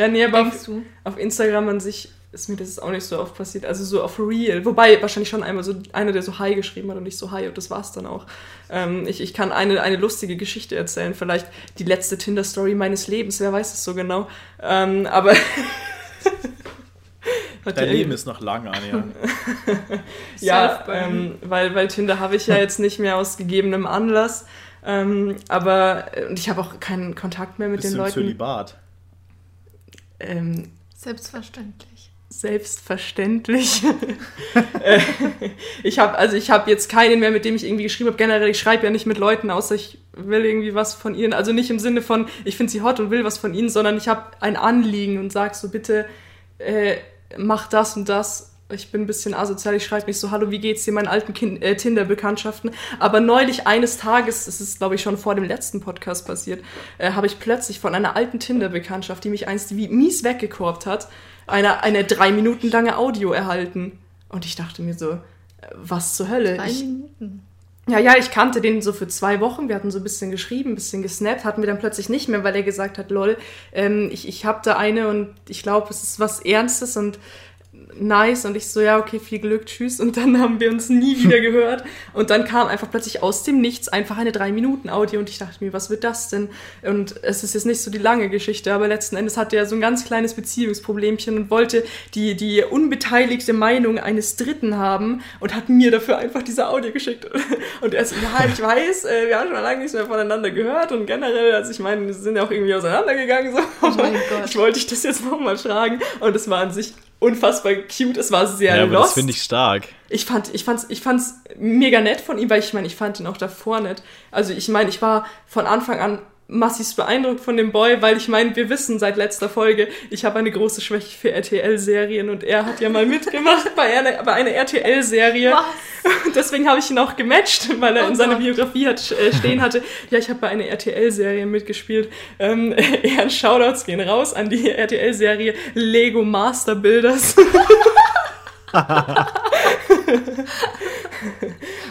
Ja, nee, aber auf, du? auf Instagram an sich ist mir das auch nicht so oft passiert. Also so auf Real. Wobei wahrscheinlich schon einmal so einer, der so Hi geschrieben hat und nicht so Hi und das war's dann auch. Ähm, ich, ich kann eine, eine lustige Geschichte erzählen. Vielleicht die letzte Tinder-Story meines Lebens, wer weiß es so genau. Ähm, aber. Hat Dein Leben ist noch lang, Anja. Ja, ähm, weil, weil Tinder habe ich ja jetzt nicht mehr aus gegebenem Anlass. Ähm, aber äh, und ich habe auch keinen Kontakt mehr mit Bist den du im Leuten. Zölibat? Ähm, Selbstverständlich. selbstverständlich. Äh, ich habe also ich habe jetzt keinen mehr, mit dem ich irgendwie geschrieben habe. Generell, ich schreibe ja nicht mit Leuten, außer ich will irgendwie was von ihnen. Also nicht im Sinne von, ich finde sie hot und will was von ihnen, sondern ich habe ein Anliegen und sag so, bitte äh, mach das und das. Ich bin ein bisschen asozial, ich schreibe nicht so, hallo, wie geht's dir, meinen alten kind äh, Tinder-Bekanntschaften. Aber neulich eines Tages, das ist glaube ich schon vor dem letzten Podcast passiert, äh, habe ich plötzlich von einer alten Tinder-Bekanntschaft, die mich einst wie mies weggekorbt hat, eine, eine drei Minuten lange Audio erhalten. Und ich dachte mir so, äh, was zur Hölle? Drei Ich, Minuten. Ja, ja, ich kannte den so für zwei Wochen. Wir hatten so ein bisschen geschrieben, ein bisschen gesnappt, hatten wir dann plötzlich nicht mehr, weil er gesagt hat, lol, ähm, ich, ich habe da eine und ich glaube, es ist was Ernstes und nice. Und ich so, ja, okay, viel Glück, tschüss. Und dann haben wir uns nie wieder gehört. Und dann kam einfach plötzlich aus dem Nichts einfach eine drei Minuten Audio und ich dachte mir, was wird das denn? Und es ist jetzt nicht so die lange Geschichte, aber letzten Endes hatte er so ein ganz kleines Beziehungsproblemchen und wollte die, die unbeteiligte Meinung eines Dritten haben und hat mir dafür einfach diese Audio geschickt. Und er so, ja, ich weiß, äh, wir haben schon lange nichts mehr voneinander gehört und generell, also ich meine, wir sind ja auch irgendwie auseinandergegangen. So. Oh mein Gott. Ich wollte dich das jetzt nochmal fragen und es war an sich unfassbar cute, es war sehr Ja, aber lost. das finde ich stark. Ich fand, ich fand's, ich fand's mega nett von ihm, weil ich meine, ich fand ihn auch davor nett. Also ich meine, ich war von Anfang an massiv beeindruckt von dem Boy, weil ich meine, wir wissen seit letzter Folge, ich habe eine große Schwäche für RTL-Serien und er hat ja mal mitgemacht bei einer, bei einer RTL-Serie. Deswegen habe ich ihn auch gematcht, weil er Oh in seiner Gott. Biografie hat, äh, stehen hatte, ja, ich habe bei einer RTL-Serie mitgespielt. Ähm, eher Shoutouts gehen raus an die RTL-Serie Lego Master Builders.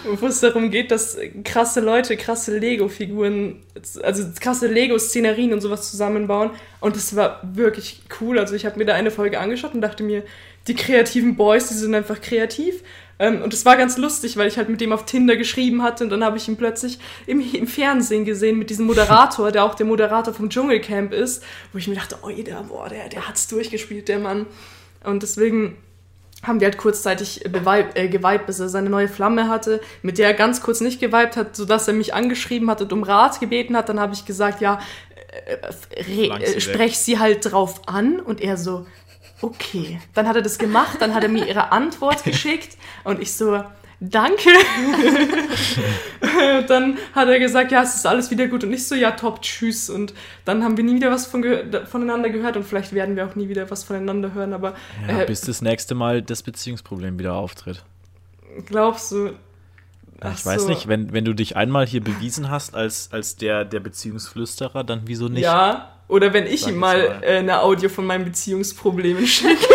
Wo es darum geht, dass krasse Leute krasse Lego-Figuren, also krasse Lego-Szenerien und sowas zusammenbauen. Und das war wirklich cool. Also ich habe mir da eine Folge angeschaut und dachte mir, die kreativen Boys, die sind einfach kreativ. Ähm, und es war ganz lustig, weil ich halt mit dem auf Tinder geschrieben hatte und dann habe ich ihn plötzlich im, im Fernsehen gesehen mit diesem Moderator, der auch der Moderator vom Dschungelcamp ist, wo ich mir dachte, oh, der, boah, der, der hat's durchgespielt, der Mann. Und deswegen haben wir halt kurzzeitig beweib, äh, geweibt, bis er seine neue Flamme hatte, mit der er ganz kurz nicht geweibt hat, sodass er mich angeschrieben hat und um Rat gebeten hat. Dann habe ich gesagt, ja, äh, äh, sprech sie halt drauf an und er so, okay. Dann hat er das gemacht, dann hat er mir ihre Antwort geschickt und ich so, danke. dann hat er gesagt, ja, es ist alles wieder gut und ich so, ja, top, tschüss. Und dann haben wir nie wieder was von ge voneinander gehört und vielleicht werden wir auch nie wieder was voneinander hören, aber. Ja, äh, bis das nächste Mal das Beziehungsproblem wieder auftritt. Glaubst du? Ach ich weiß so. nicht, wenn, wenn du dich einmal hier bewiesen hast als, als der, der Beziehungsflüsterer, dann wieso nicht? Ja, oder wenn ich Sag ihm mal, mal. Äh, eine Audio von meinen Beziehungsproblemen schicke.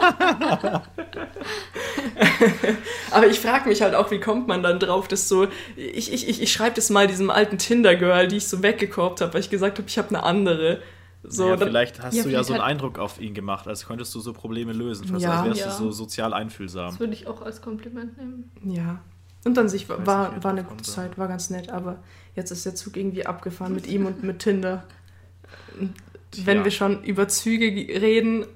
Aber ich frage mich halt auch, wie kommt man dann drauf, dass so, ich, ich, ich, ich schreibe das mal diesem alten Tinder-Girl, die ich so weggekorbt habe, weil ich gesagt habe, ich habe eine andere. So, ja, vielleicht hast ja, du ja so einen Eindruck auf ihn gemacht, als könntest du so Probleme lösen. Fast ja. als wärst ja. du so sozial einfühlsam. Das würde ich auch als Kompliment nehmen. Ja. Und an sich war, war, war eine gute Zeit, war ganz nett, aber jetzt ist der Zug irgendwie abgefahren mit ihm und mit Tinder. Wenn ja. wir schon über Züge reden.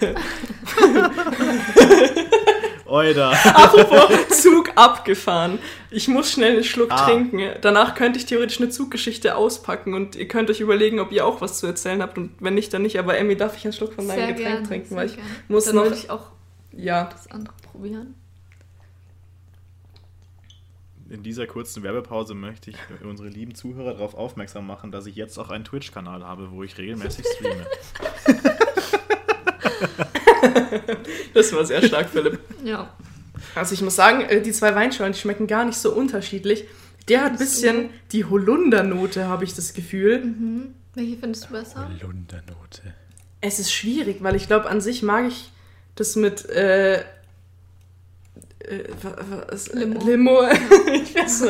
Oida. Apropos Zug abgefahren. Ich muss schnell einen Schluck ah. trinken. Danach könnte ich theoretisch eine Zuggeschichte auspacken und ihr könnt euch überlegen, ob ihr auch was zu erzählen habt. Und wenn nicht, dann nicht. Aber Emmy, darf ich einen Schluck von deinem Getränk gern, trinken? Weil ich gern. muss dann noch. ich auch ja. das andere probieren. in dieser kurzen Werbepause möchte ich unsere lieben Zuhörer darauf aufmerksam machen, dass ich jetzt auch einen Twitch-Kanal habe, wo ich regelmäßig streame. das war sehr stark, Philipp. Ja. Also ich muss sagen, äh, die zwei Weinschorlen, die schmecken gar nicht so unterschiedlich. Der hat ein bisschen die Holundernote, habe ich das Gefühl. Mhm. Welche findest du besser? Holundernote. Es ist schwierig, weil ich glaube, an sich mag ich das mit äh, äh, was, Limo. Limo. ich weiß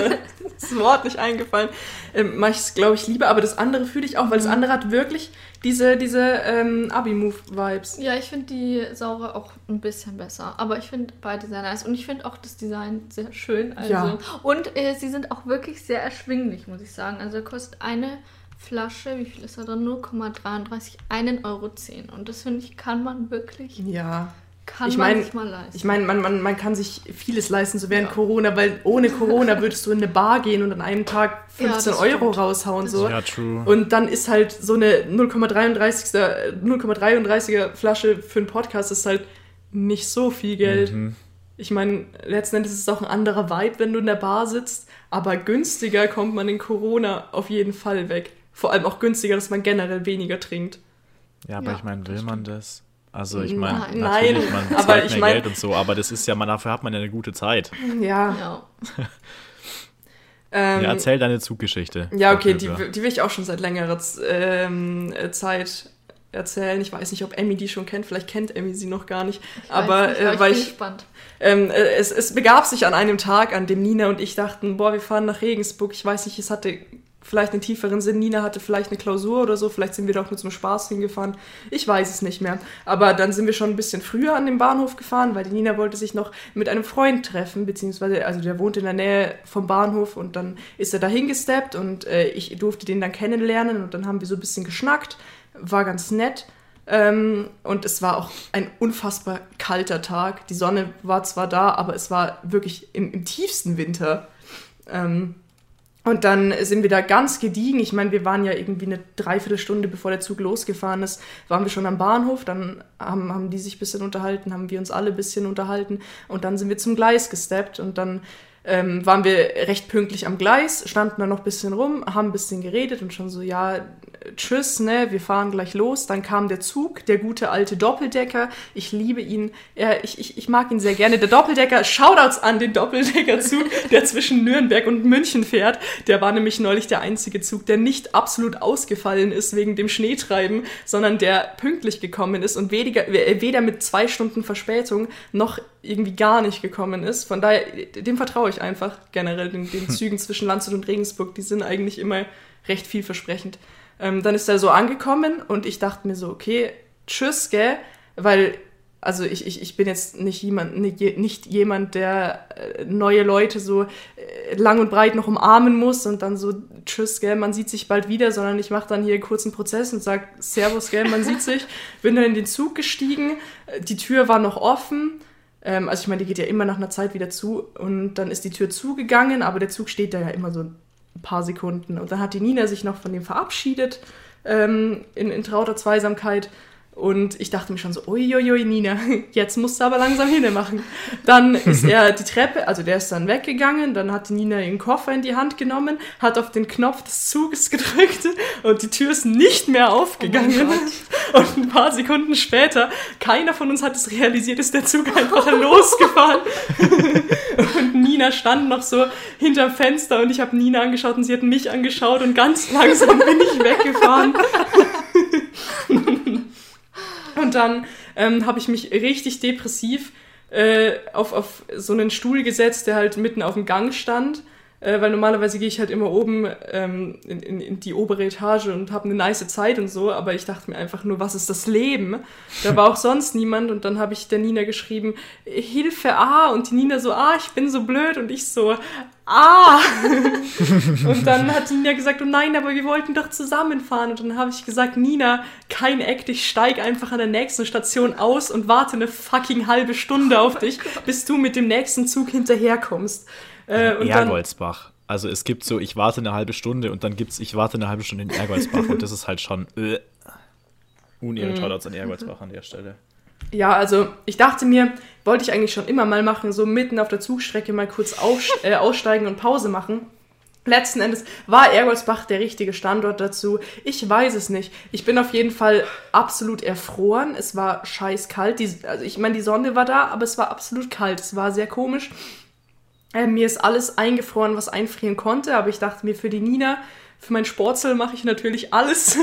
das Wort nicht eingefallen. Ähm, mache ich es, glaube ich, lieber, aber das andere fühle ich auch, weil das mhm. andere hat wirklich diese, diese ähm, Abi-Move-Vibes. Ja, ich finde die saure auch ein bisschen besser. Aber ich finde beide sehr nice. Und ich finde auch das Design sehr schön. Also. Ja. Und äh, sie sind auch wirklich sehr erschwinglich, muss ich sagen. Also kostet eine Flasche, wie viel ist da drin? 0,33, 1,10 Euro. Und das finde ich, kann man wirklich ja. Kann ich mein, man sich mal leisten. Ich meine, man, man, man kann sich vieles leisten, so während ja. Corona, weil ohne Corona würdest du in eine Bar gehen und an einem Tag 15 ja, Euro stimmt. raushauen. So. Ja, true. Und dann ist halt so eine 0,33er 0,33er Flasche für einen Podcast ist halt nicht so viel Geld. Mhm. Ich meine, letzten Endes ist es auch ein anderer Vibe, wenn du in der Bar sitzt, aber günstiger kommt man in Corona auf jeden Fall weg. Vor allem auch günstiger, dass man generell weniger trinkt. Ja, aber ich meine, will man das? Also ich meine, nein, natürlich, man zahlt aber ich mehr mein, Geld und so, aber das ist ja, man, dafür hat man ja eine gute Zeit. Ja. ja. ähm, ja erzähl deine Zuggeschichte. Ja, okay, die, die will ich auch schon seit längerer ähm, Zeit erzählen. Ich weiß nicht, ob Emmy die schon kennt. Vielleicht kennt Emmy sie noch gar nicht. Ich aber nicht, äh, weil ich, gespannt. Ähm, äh, es, es begab sich an einem Tag, an dem Nina und ich dachten, boah, wir fahren nach Regensburg. Ich weiß nicht, es hatte vielleicht einen tieferen Sinn. Nina hatte vielleicht eine Klausur oder so, vielleicht sind wir doch nur zum Spaß hingefahren. Ich weiß es nicht mehr. Aber dann sind wir schon ein bisschen früher an den Bahnhof gefahren, weil die Nina wollte sich noch mit einem Freund treffen, beziehungsweise, also der wohnt in der Nähe vom Bahnhof und dann ist er da hingesteppt und äh, ich durfte den dann kennenlernen und dann haben wir so ein bisschen geschnackt. War ganz nett. Ähm, und es war auch ein unfassbar kalter Tag. Die Sonne war zwar da, aber es war wirklich im, im tiefsten Winter. Ähm, und dann sind wir da ganz gediegen. Ich meine, wir waren ja irgendwie eine Dreiviertelstunde, bevor der Zug losgefahren ist, waren wir schon am Bahnhof. Dann haben, haben die sich ein bisschen unterhalten, haben wir uns alle ein bisschen unterhalten. Und dann sind wir zum Gleis gesteppt. Und dann ähm, waren wir recht pünktlich am Gleis, standen da noch ein bisschen rum, haben ein bisschen geredet und schon so, ja, tschüss, ne, wir fahren gleich los. Dann kam der Zug, der gute alte Doppeldecker. Ich liebe ihn, er, ich, ich, ich mag ihn sehr gerne. Der Doppeldecker, Shoutouts an den Doppeldeckerzug, der zwischen Nürnberg und München fährt. Der war nämlich neulich der einzige Zug, der nicht absolut ausgefallen ist wegen dem Schneetreiben, sondern der pünktlich gekommen ist und weniger, weder mit zwei Stunden Verspätung noch irgendwie gar nicht gekommen ist. Von daher, dem vertraue ich einfach generell, den, den Zügen zwischen Landshut und Regensburg. Die sind eigentlich immer recht vielversprechend. Ähm, dann ist er so angekommen und ich dachte mir so, okay, tschüss, gell? Weil, also ich, ich, ich bin jetzt nicht jemand, nicht jemand, der äh, neue Leute so äh, lang und breit noch umarmen muss und dann so, tschüss, gell, man sieht sich bald wieder, sondern ich mache dann hier einen kurzen Prozess und sage, Servus, gell, man sieht sich. Bin dann in den Zug gestiegen, die Tür war noch offen ähm, also ich meine, die geht ja immer nach einer Zeit wieder zu und dann ist die Tür zugegangen, aber der Zug steht da ja immer so ein paar Sekunden. Und dann hat die Nina sich noch von dem verabschiedet ähm, in, in trauter Zweisamkeit. Und ich dachte mir schon so, uiuiui, Nina, jetzt musst du aber langsam hinmachen. Dann ist er die Treppe, also der ist dann weggegangen, dann hat Nina ihren Koffer in die Hand genommen, hat auf den Knopf des Zuges gedrückt und die Tür ist nicht mehr aufgegangen. Oh und ein paar Sekunden später, keiner von uns hat es realisiert, ist der Zug einfach losgefahren. und Nina stand noch so hinterm Fenster und ich habe Nina angeschaut und sie hat mich angeschaut und ganz langsam bin ich weggefahren. Und dann ähm, habe ich mich richtig depressiv äh, auf, auf so einen Stuhl gesetzt, der halt mitten auf dem Gang stand. Äh, weil normalerweise gehe ich halt immer oben ähm, in, in, in, die obere Etage und habe eine nice Zeit und so, aber ich dachte mir einfach nur, was ist das Leben? Da war auch sonst niemand und dann habe ich der Nina geschrieben, Hilfe, ah, und die Nina so, ah, ich bin so blöd und ich so, ah! und dann hat Nina gesagt, oh nein, aber wir wollten doch zusammenfahren. Und dann habe ich gesagt, Nina, kein Act, ich steige einfach an der nächsten Station aus und warte eine fucking halbe Stunde auf dich, bis du mit dem nächsten Zug hinterherkommst. Äh, und Ergoldsbach. Also es gibt so, ich warte eine halbe Stunde und dann gibt es, ich warte eine halbe Stunde in Ergoldsbach und das ist halt schon äh, unehre Shoutouts an Ergoldsbach an der Stelle. Ja, also ich dachte mir, wollte ich eigentlich schon immer mal machen, so mitten auf der Zugstrecke mal kurz äh, aussteigen und Pause machen. Letzten Endes war Ergoldsbach der richtige Standort dazu. Ich weiß es nicht. Ich bin auf jeden Fall absolut erfroren. Es war scheiß kalt. Die, also ich meine, die Sonne war da, aber es war absolut kalt. Es war sehr komisch. Äh, mir ist alles eingefroren, was einfrieren konnte, aber ich dachte mir, für die Nina, für mein Sportzel mache ich natürlich alles.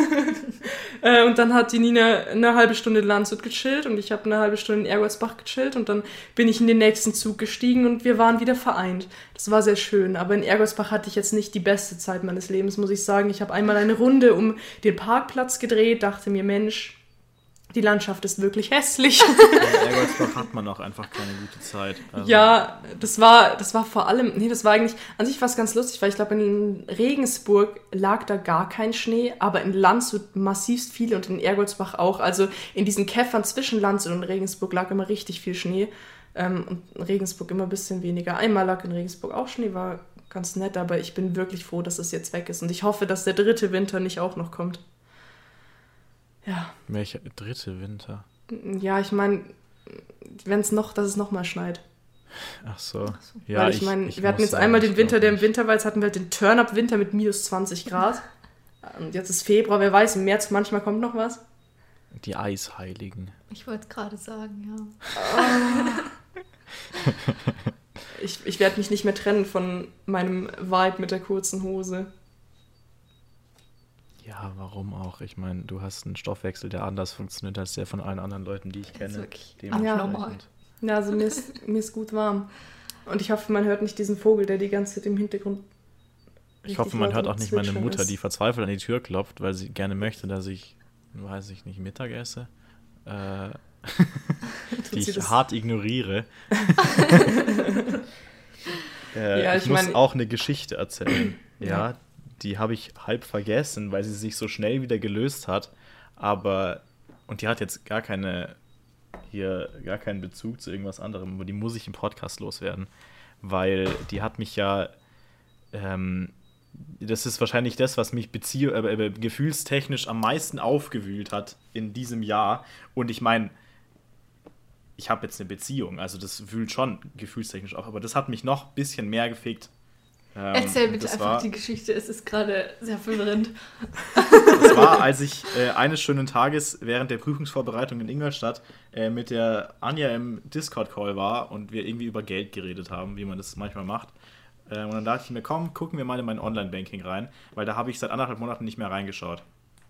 äh, und dann hat die Nina eine halbe Stunde in Landshut gechillt und ich habe eine halbe Stunde in Ergolsbach gechillt und dann bin ich in den nächsten Zug gestiegen und wir waren wieder vereint. Das war sehr schön, aber in Ergolsbach hatte ich jetzt nicht die beste Zeit meines Lebens, muss ich sagen. Ich habe einmal eine Runde um den Parkplatz gedreht, dachte mir, Mensch, die Landschaft ist wirklich hässlich. In Ergoldsbach hat man auch einfach keine gute Zeit. Also. Ja, das war, das war vor allem, nee, das war eigentlich, an sich war es ganz lustig, weil ich glaube, in Regensburg lag da gar kein Schnee, aber in Landshut massivst viel und in Ergoldsbach auch. Also in diesen Käffern zwischen Landshut und Regensburg lag immer richtig viel Schnee. Ähm, und in Regensburg immer ein bisschen weniger. Einmal lag in Regensburg auch Schnee, war ganz nett, aber ich bin wirklich froh, dass es jetzt weg ist. Und ich hoffe, dass der dritte Winter nicht auch noch kommt. Ja. Welcher dritte Winter? Ja, ich meine, wenn es noch, dass es noch mal schneit. Ach so. Ach so. Ja, Weil ich, ich meine, wir hatten jetzt sagen, einmal den Winter, der im Winter war, jetzt hatten wir halt den Turn-Up-Winter mit minus 20 Grad. Und jetzt ist Februar, wer weiß, im März manchmal kommt noch was. Die Eisheiligen. Ich wollte es gerade sagen, ja. Oh. ich ich werde mich nicht mehr trennen von meinem Vibe mit der kurzen Hose. Ja, warum auch? Ich meine, du hast einen Stoffwechsel, der anders funktioniert als der von allen anderen Leuten, die ich kenne. Das ist ja, normal. Ja, also mir ist, mir ist gut warm. Und ich hoffe, man hört nicht diesen Vogel, der die ganze Zeit im Hintergrund. Ich hoffe, man hört auch nicht meine Mutter, ist. die verzweifelt an die Tür klopft, weil sie gerne möchte, dass ich, weiß ich nicht, Mittag esse. Äh, die ich hart ignoriere. äh, ja, ich, ich muss mein, auch eine Geschichte erzählen. ja, ja die habe ich halb vergessen, weil sie sich so schnell wieder gelöst hat. Aber, und die hat jetzt gar keine, hier, gar keinen Bezug zu irgendwas anderem, aber die muss ich im Podcast loswerden. Weil die hat mich ja, ähm, das ist wahrscheinlich das, was mich bezie äh, äh, gefühlstechnisch am meisten aufgewühlt hat in diesem Jahr. Und ich meine, ich habe jetzt eine Beziehung, also das wühlt schon gefühlstechnisch auf, aber das hat mich noch ein bisschen mehr gefickt ähm, Erzähl bitte einfach war, die Geschichte, es ist gerade sehr verwirrend. Das war, als ich äh, eines schönen Tages während der Prüfungsvorbereitung in Ingolstadt äh, mit der Anja im Discord-Call war und wir irgendwie über Geld geredet haben, wie man das manchmal macht. Äh, und dann dachte ich mir, komm, gucken wir mal in mein Online-Banking rein, weil da habe ich seit anderthalb Monaten nicht mehr reingeschaut.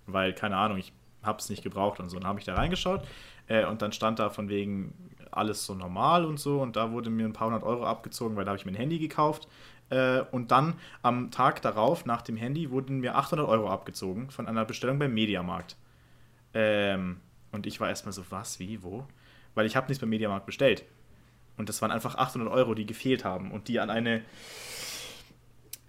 Weil, keine Ahnung, ich habe es nicht gebraucht und so. Dann habe ich da reingeschaut äh, und dann stand da von wegen alles so normal und so und da wurde mir ein paar hundert Euro abgezogen, weil da habe ich mir ein Handy gekauft äh, und dann am Tag darauf, nach dem Handy, wurden mir 800 Euro abgezogen von einer Bestellung beim Mediamarkt. Ähm, und ich war erstmal so, was, wie, wo? Weil ich habe nichts beim Mediamarkt bestellt. Und das waren einfach 800 Euro, die gefehlt haben und die an eine.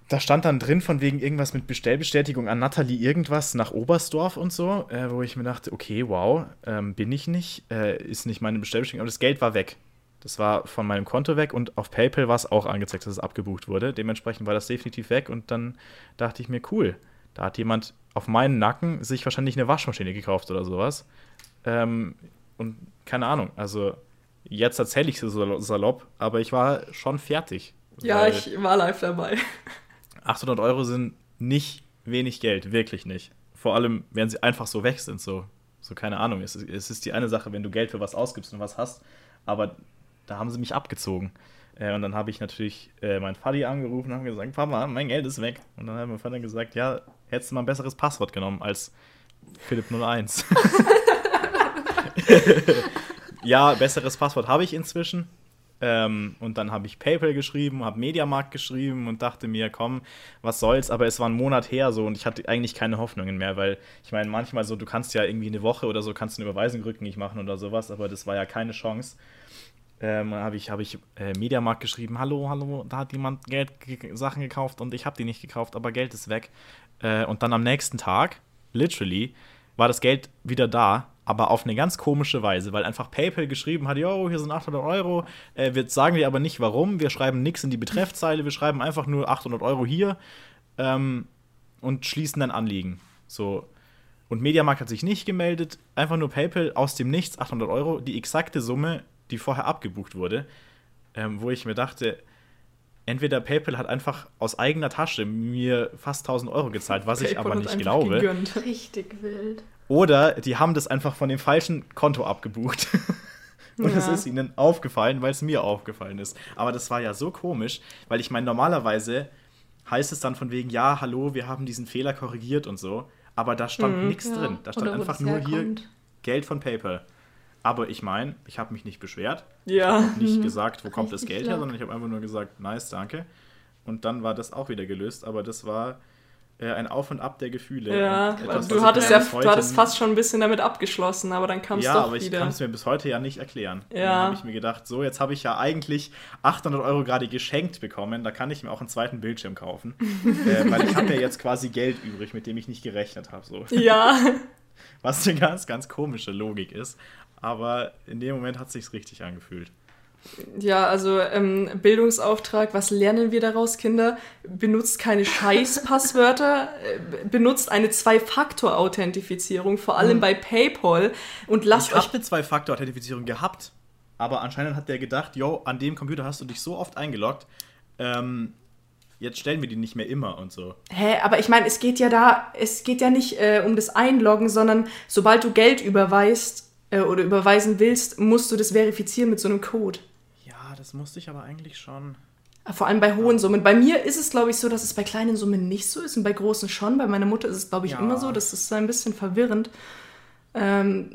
Da stand dann drin von wegen irgendwas mit Bestellbestätigung an Nathalie irgendwas nach Oberstdorf und so, äh, wo ich mir dachte, okay, wow, ähm, bin ich nicht, äh, ist nicht meine Bestellbestätigung, aber das Geld war weg. Das war von meinem Konto weg und auf PayPal war es auch angezeigt, dass es abgebucht wurde. Dementsprechend war das definitiv weg und dann dachte ich mir, cool, da hat jemand auf meinen Nacken sich wahrscheinlich eine Waschmaschine gekauft oder sowas. Ähm, und keine Ahnung, also jetzt erzähle ich es so salopp, aber ich war schon fertig. Ja, ich war live dabei. 800 Euro sind nicht wenig Geld, wirklich nicht. Vor allem, wenn sie einfach so weg sind, so, so keine Ahnung. Es, es ist die eine Sache, wenn du Geld für was ausgibst und was hast, aber da haben sie mich abgezogen. Äh, und dann habe ich natürlich äh, meinen Vati angerufen und habe gesagt, Papa, mein Geld ist weg. Und dann hat mein Vater gesagt, ja, hättest du mal ein besseres Passwort genommen als Philipp01. ja, besseres Passwort habe ich inzwischen. Ähm, und dann habe ich PayPal geschrieben, habe Mediamarkt geschrieben und dachte mir, komm, was soll's. Aber es war ein Monat her so und ich hatte eigentlich keine Hoffnungen mehr, weil ich meine, manchmal so, du kannst ja irgendwie eine Woche oder so, kannst eine Überweisung rückgängig machen oder sowas, aber das war ja keine Chance. Ähm, habe ich, hab ich äh, Mediamarkt geschrieben, hallo, hallo, da hat jemand Geld, Sachen gekauft und ich habe die nicht gekauft, aber Geld ist weg. Äh, und dann am nächsten Tag, literally, war das Geld wieder da aber auf eine ganz komische Weise, weil einfach PayPal geschrieben hat, yo, hier sind 800 Euro, äh, wir sagen dir aber nicht warum, wir schreiben nichts in die Betreffzeile, wir schreiben einfach nur 800 Euro hier ähm, und schließen dann Anliegen. So. Und Mediamarkt hat sich nicht gemeldet, einfach nur PayPal aus dem Nichts, 800 Euro, die exakte Summe, die vorher abgebucht wurde, ähm, wo ich mir dachte, entweder PayPal hat einfach aus eigener Tasche mir fast 1000 Euro gezahlt, was PayPal ich aber nicht glaube. Gegönnt. Richtig wild. Oder die haben das einfach von dem falschen Konto abgebucht. Und es ja. ist ihnen aufgefallen, weil es mir aufgefallen ist. Aber das war ja so komisch, weil ich meine, normalerweise heißt es dann von wegen, ja, hallo, wir haben diesen Fehler korrigiert und so. Aber da stand mhm, nichts ja. drin. Da stand Oder einfach nur hier Geld von PayPal. Aber ich meine, ich habe mich nicht beschwert. Ja. Ich habe nicht gesagt, wo kommt das Geld her, sondern ich habe einfach nur gesagt, nice, danke. Und dann war das auch wieder gelöst. Aber das war äh, ein Auf und Ab der Gefühle. Ja, etwas, du hattest ja du hattest fast schon ein bisschen damit abgeschlossen, aber dann kam es ja, doch wieder. Ja, aber ich kann es mir bis heute ja nicht erklären. Ja. Dann habe ich mir gedacht, so, jetzt habe ich ja eigentlich 800 Euro gerade geschenkt bekommen, da kann ich mir auch einen zweiten Bildschirm kaufen. äh, weil ich habe ja jetzt quasi Geld übrig, mit dem ich nicht gerechnet habe. So. Ja. Was eine ganz, ganz komische Logik ist. Aber in dem Moment hat es sich richtig angefühlt. Ja, also ähm, Bildungsauftrag, was lernen wir daraus, Kinder? Benutzt keine Scheiß-Passwörter, äh, benutzt eine Zwei-Faktor-Authentifizierung, vor allem mhm. bei PayPal und lasst ich euch... Ich habe eine Zwei-Faktor-Authentifizierung gehabt, aber anscheinend hat der gedacht, yo, an dem Computer hast du dich so oft eingeloggt, ähm, jetzt stellen wir die nicht mehr immer und so. Hä, aber ich meine, es geht ja da, es geht ja nicht äh, um das Einloggen, sondern sobald du Geld überweist äh, oder überweisen willst, musst du das verifizieren mit so einem Code das musste ich aber eigentlich schon. Vor allem bei hohen Summen. Bei mir ist es, glaube ich, so, dass es bei kleinen Summen nicht so ist und bei großen schon. Bei meiner Mutter ist es, glaube ich, ja. immer so. Das ist ein bisschen verwirrend. Ähm,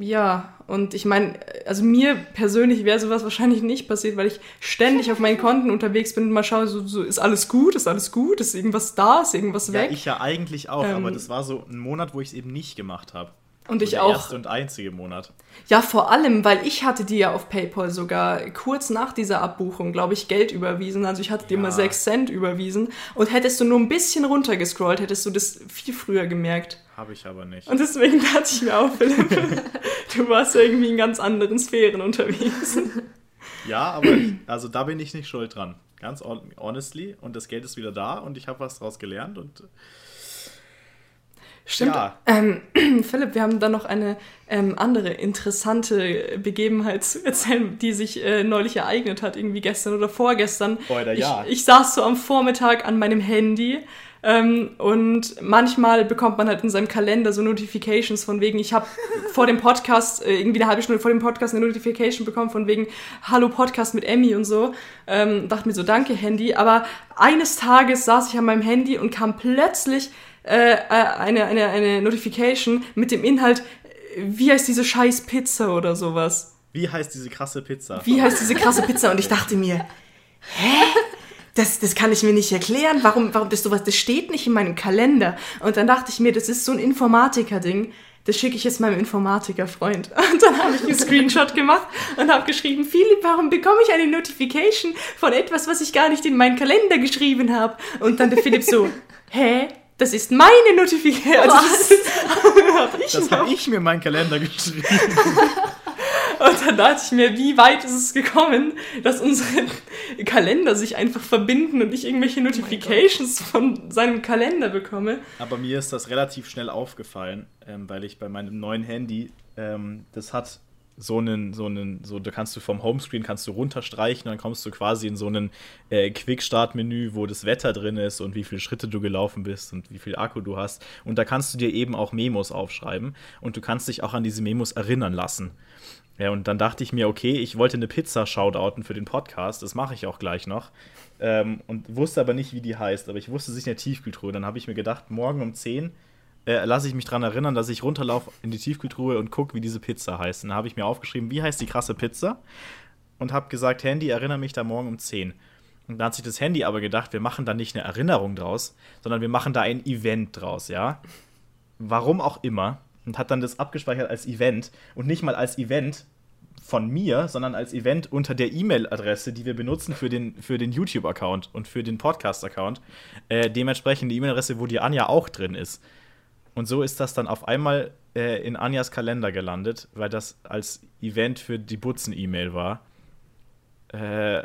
ja, und ich meine, also mir persönlich wäre sowas wahrscheinlich nicht passiert, weil ich ständig auf meinen Konten unterwegs bin und mal schaue, so, so, ist alles gut, ist alles gut, ist irgendwas da, ist irgendwas weg. Ja, ich ja eigentlich auch, ähm, aber das war so ein Monat, wo ich es eben nicht gemacht habe. Und so ich auch. Der erste und einzige Monat. Ja, vor allem, weil ich hatte dir ja auf PayPal sogar kurz nach dieser Abbuchung, glaube ich, Geld überwiesen. Also ich hatte dir mal 6 Cent überwiesen. Und hättest du nur ein bisschen runtergescrollt, hättest du das viel früher gemerkt. Habe ich aber nicht. Und deswegen dachte ich mir auch, Philipp, du warst irgendwie in ganz anderen Sphären unterwegs. Ja, aber also da bin ich nicht schuld dran. Ganz honestly. Und das Geld ist wieder da und ich habe was daraus gelernt und Stimmt. Ja. Ähm, Philipp, wir haben dann noch eine ähm, andere interessante Begebenheit zu erzählen, die sich äh, neulich ereignet hat, irgendwie gestern oder vorgestern. Oder ja. Ich, ich saß so am Vormittag an meinem Handy ähm, und manchmal bekommt man halt in seinem Kalender so Notifications von wegen, ich habe vor dem Podcast, äh, irgendwie eine halbe Stunde vor dem Podcast eine Notification bekommen von wegen, hallo Podcast mit Emmy und so. Ähm, dachte mir so, danke Handy. Aber eines Tages saß ich an meinem Handy und kam plötzlich äh, äh, eine, eine, eine Notification mit dem Inhalt, wie heißt diese scheiß Pizza oder sowas. Wie heißt diese krasse Pizza? Wie heißt diese krasse Pizza? Und ich dachte mir, hä? Das, das kann ich mir nicht erklären. Warum, warum das sowas, das steht nicht in meinem Kalender. Und dann dachte ich mir, das ist so ein Informatiker-Ding. Das schicke ich jetzt meinem Informatiker-Freund. Und dann habe ich einen Screenshot gemacht und habe geschrieben, Philipp, warum bekomme ich eine Notification von etwas, was ich gar nicht in meinen Kalender geschrieben habe? Und dann der Philipp so, hä? Das ist meine Notification. Also das habe ich, hab ich, mir meinen Kalender geschrieben. Und dann dachte ich mir, wie weit ist es gekommen, dass unsere Kalender sich einfach verbinden und ich irgendwelche Oh Notifications von seinem Kalender bekomme. Aber mir ist das relativ schnell aufgefallen, ähm, weil ich bei meinem neuen Handy, ähm, das hat so einen, so einen, so, da kannst du vom Homescreen kannst du runterstreichen, dann kommst du quasi in so einen äh, Quick-Start-Menü, wo das Wetter drin ist und wie viele Schritte du gelaufen bist und wie viel Akku du hast. Und da kannst du dir eben auch Memos aufschreiben und du kannst dich auch an diese Memos erinnern lassen. Ja, und dann dachte ich mir, okay, ich wollte eine Pizza shoutouten für den Podcast, das mache ich auch gleich noch. Ähm, und wusste aber nicht, wie die heißt, aber ich wusste, sie ist in der Tiefkühltruhe. Dann habe ich mir gedacht, morgen um 10 äh, lasse ich mich daran erinnern, dass ich runterlaufe in die Tiefkühltruhe und gucke, wie diese Pizza heißt. Und dann habe ich mir aufgeschrieben, wie heißt die krasse Pizza? Und habe gesagt, Handy, erinnere mich da morgen um 10. Und dann hat sich das Handy aber gedacht, wir machen da nicht eine Erinnerung draus, sondern wir machen da ein Event draus, ja? Warum auch immer. Und hat dann das abgespeichert als Event und nicht mal als Event von mir, sondern als Event unter der E-Mail-Adresse, die wir benutzen für den, für den YouTube-Account und für den Podcast-Account. Äh, dementsprechend die E-Mail-Adresse, wo die Anja auch drin ist. Und so ist das dann auf einmal äh, in Anjas Kalender gelandet, weil das als Event für die Butzen-E-Mail war. Äh,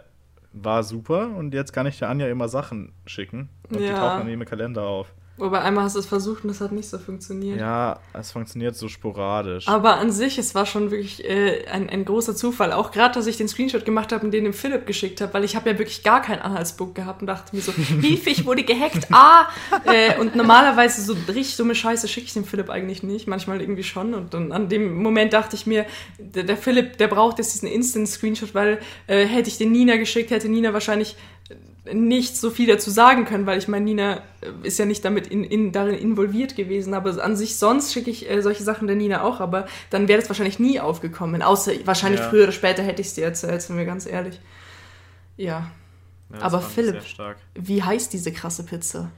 war super und jetzt kann ich der Anja immer Sachen schicken und die Ja. tauchen dann in ihrem Kalender auf. Wobei einmal hast du es versucht und es hat nicht so funktioniert. Ja, es funktioniert so sporadisch. Aber an sich, es war schon wirklich äh, ein, ein großer Zufall. Auch gerade, dass ich den Screenshot gemacht habe und den dem Philipp geschickt habe, weil ich habe ja wirklich gar keinen Anhaltspunkt gehabt und dachte mir so, Hilfe, ich wurde gehackt, ah! Äh, und normalerweise so richtig dumme Scheiße schicke ich dem Philipp eigentlich nicht, manchmal irgendwie schon. Und dann an dem Moment dachte ich mir, der, der Philipp, der braucht jetzt diesen Instant-Screenshot, weil äh, hätte ich den Nina geschickt, hätte Nina wahrscheinlich nicht so viel dazu sagen können, weil ich meine, Nina äh, ist ja nicht damit in, in, darin involviert gewesen, aber an sich sonst schicke ich äh, solche Sachen der Nina auch, aber dann wäre das wahrscheinlich nie aufgekommen, außer wahrscheinlich Ja. früher oder später hätte ich es dir erzählt, sind wir ganz ehrlich. Ja, Ja, aber Philipp- wie heißt diese krasse Pizza?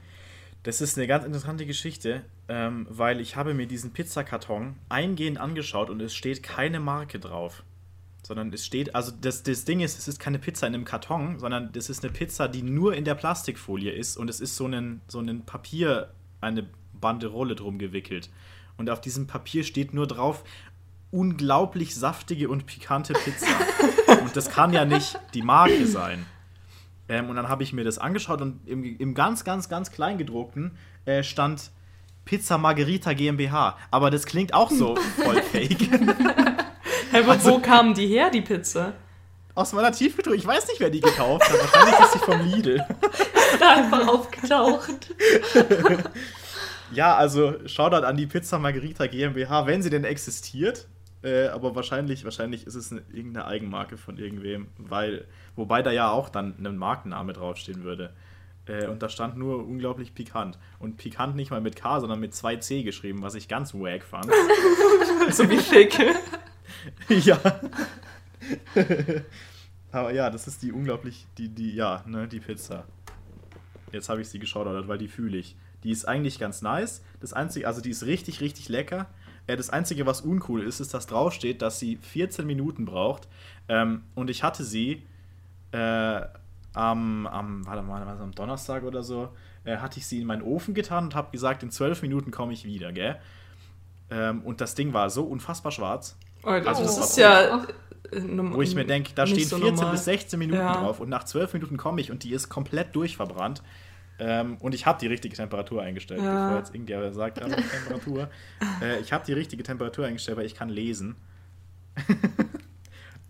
Das ist eine ganz interessante Geschichte, ähm, weil ich habe mir diesen Pizzakarton eingehend angeschaut und es steht keine Marke drauf. Sondern es steht, also das, das Ding ist, es ist keine Pizza in einem Karton, sondern das ist eine Pizza, die nur in der Plastikfolie ist und es ist so ein, so ein Papier, eine Banderole drum gewickelt. Und auf diesem Papier steht nur drauf, unglaublich saftige und pikante Pizza. und das kann ja nicht die Marke sein. Ähm, und dann habe ich mir das angeschaut und im, im ganz, ganz, ganz Kleingedruckten äh, stand Pizza Margherita GmbH. Aber das klingt auch so voll fake. Hey, wo, wo kamen die her, die Pizza? Aus meiner Tiefkühltruhe. Ich weiß nicht, wer die gekauft hat. Wahrscheinlich ist sie vom Lidl. Da einfach aufgetaucht. Ja, also Shoutout an die Pizza Margherita GmbH, wenn sie denn existiert. Äh, aber wahrscheinlich, wahrscheinlich ist es eine, irgendeine Eigenmarke von irgendwem, weil, wobei da ja auch dann ein Markenname draufstehen würde. Äh, und da stand nur unglaublich pikant. Und pikant nicht mal mit K, sondern mit 2C geschrieben, was ich ganz wack fand. So wie Fick. ja. aber ja, das ist die unglaublich, die, die, ja, ne, die Pizza. Jetzt habe ich sie geschaut, weil die fühle ich. Die ist eigentlich ganz nice. Das einzige, also die ist richtig, richtig lecker. Äh, das Einzige, was uncool ist, ist, dass draufsteht, dass sie 14 Minuten braucht. Ähm, und ich hatte sie äh, am, am, warte mal, was, am Donnerstag oder so, äh, hatte ich sie in meinen Ofen getan und habe gesagt, in 12 Minuten komme ich wieder, gell? Ähm, und das Ding war so unfassbar schwarz, Also Also das ist ja... äh, norm- wo ich mir denke, da stehen so 14 normal. bis 16 Minuten Ja. drauf und nach 12 Minuten komme ich und die ist komplett durchverbrannt. Ähm, und ich habe die richtige Temperatur eingestellt, Ja. bevor jetzt irgendwer sagt, meine Temperatur. äh, ich habe die richtige Temperatur eingestellt, weil ich kann lesen.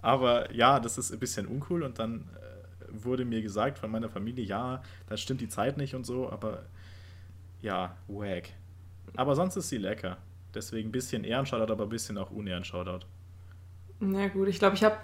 Aber ja, das ist ein bisschen uncool und dann äh, wurde mir gesagt von meiner Familie, ja, da stimmt die Zeit nicht und so, aber ja, wack. Aber sonst ist sie lecker. Deswegen ein bisschen Ehrenshoutout, aber ein bisschen auch Unehrenshoutout. Na gut, ich glaube, ich habe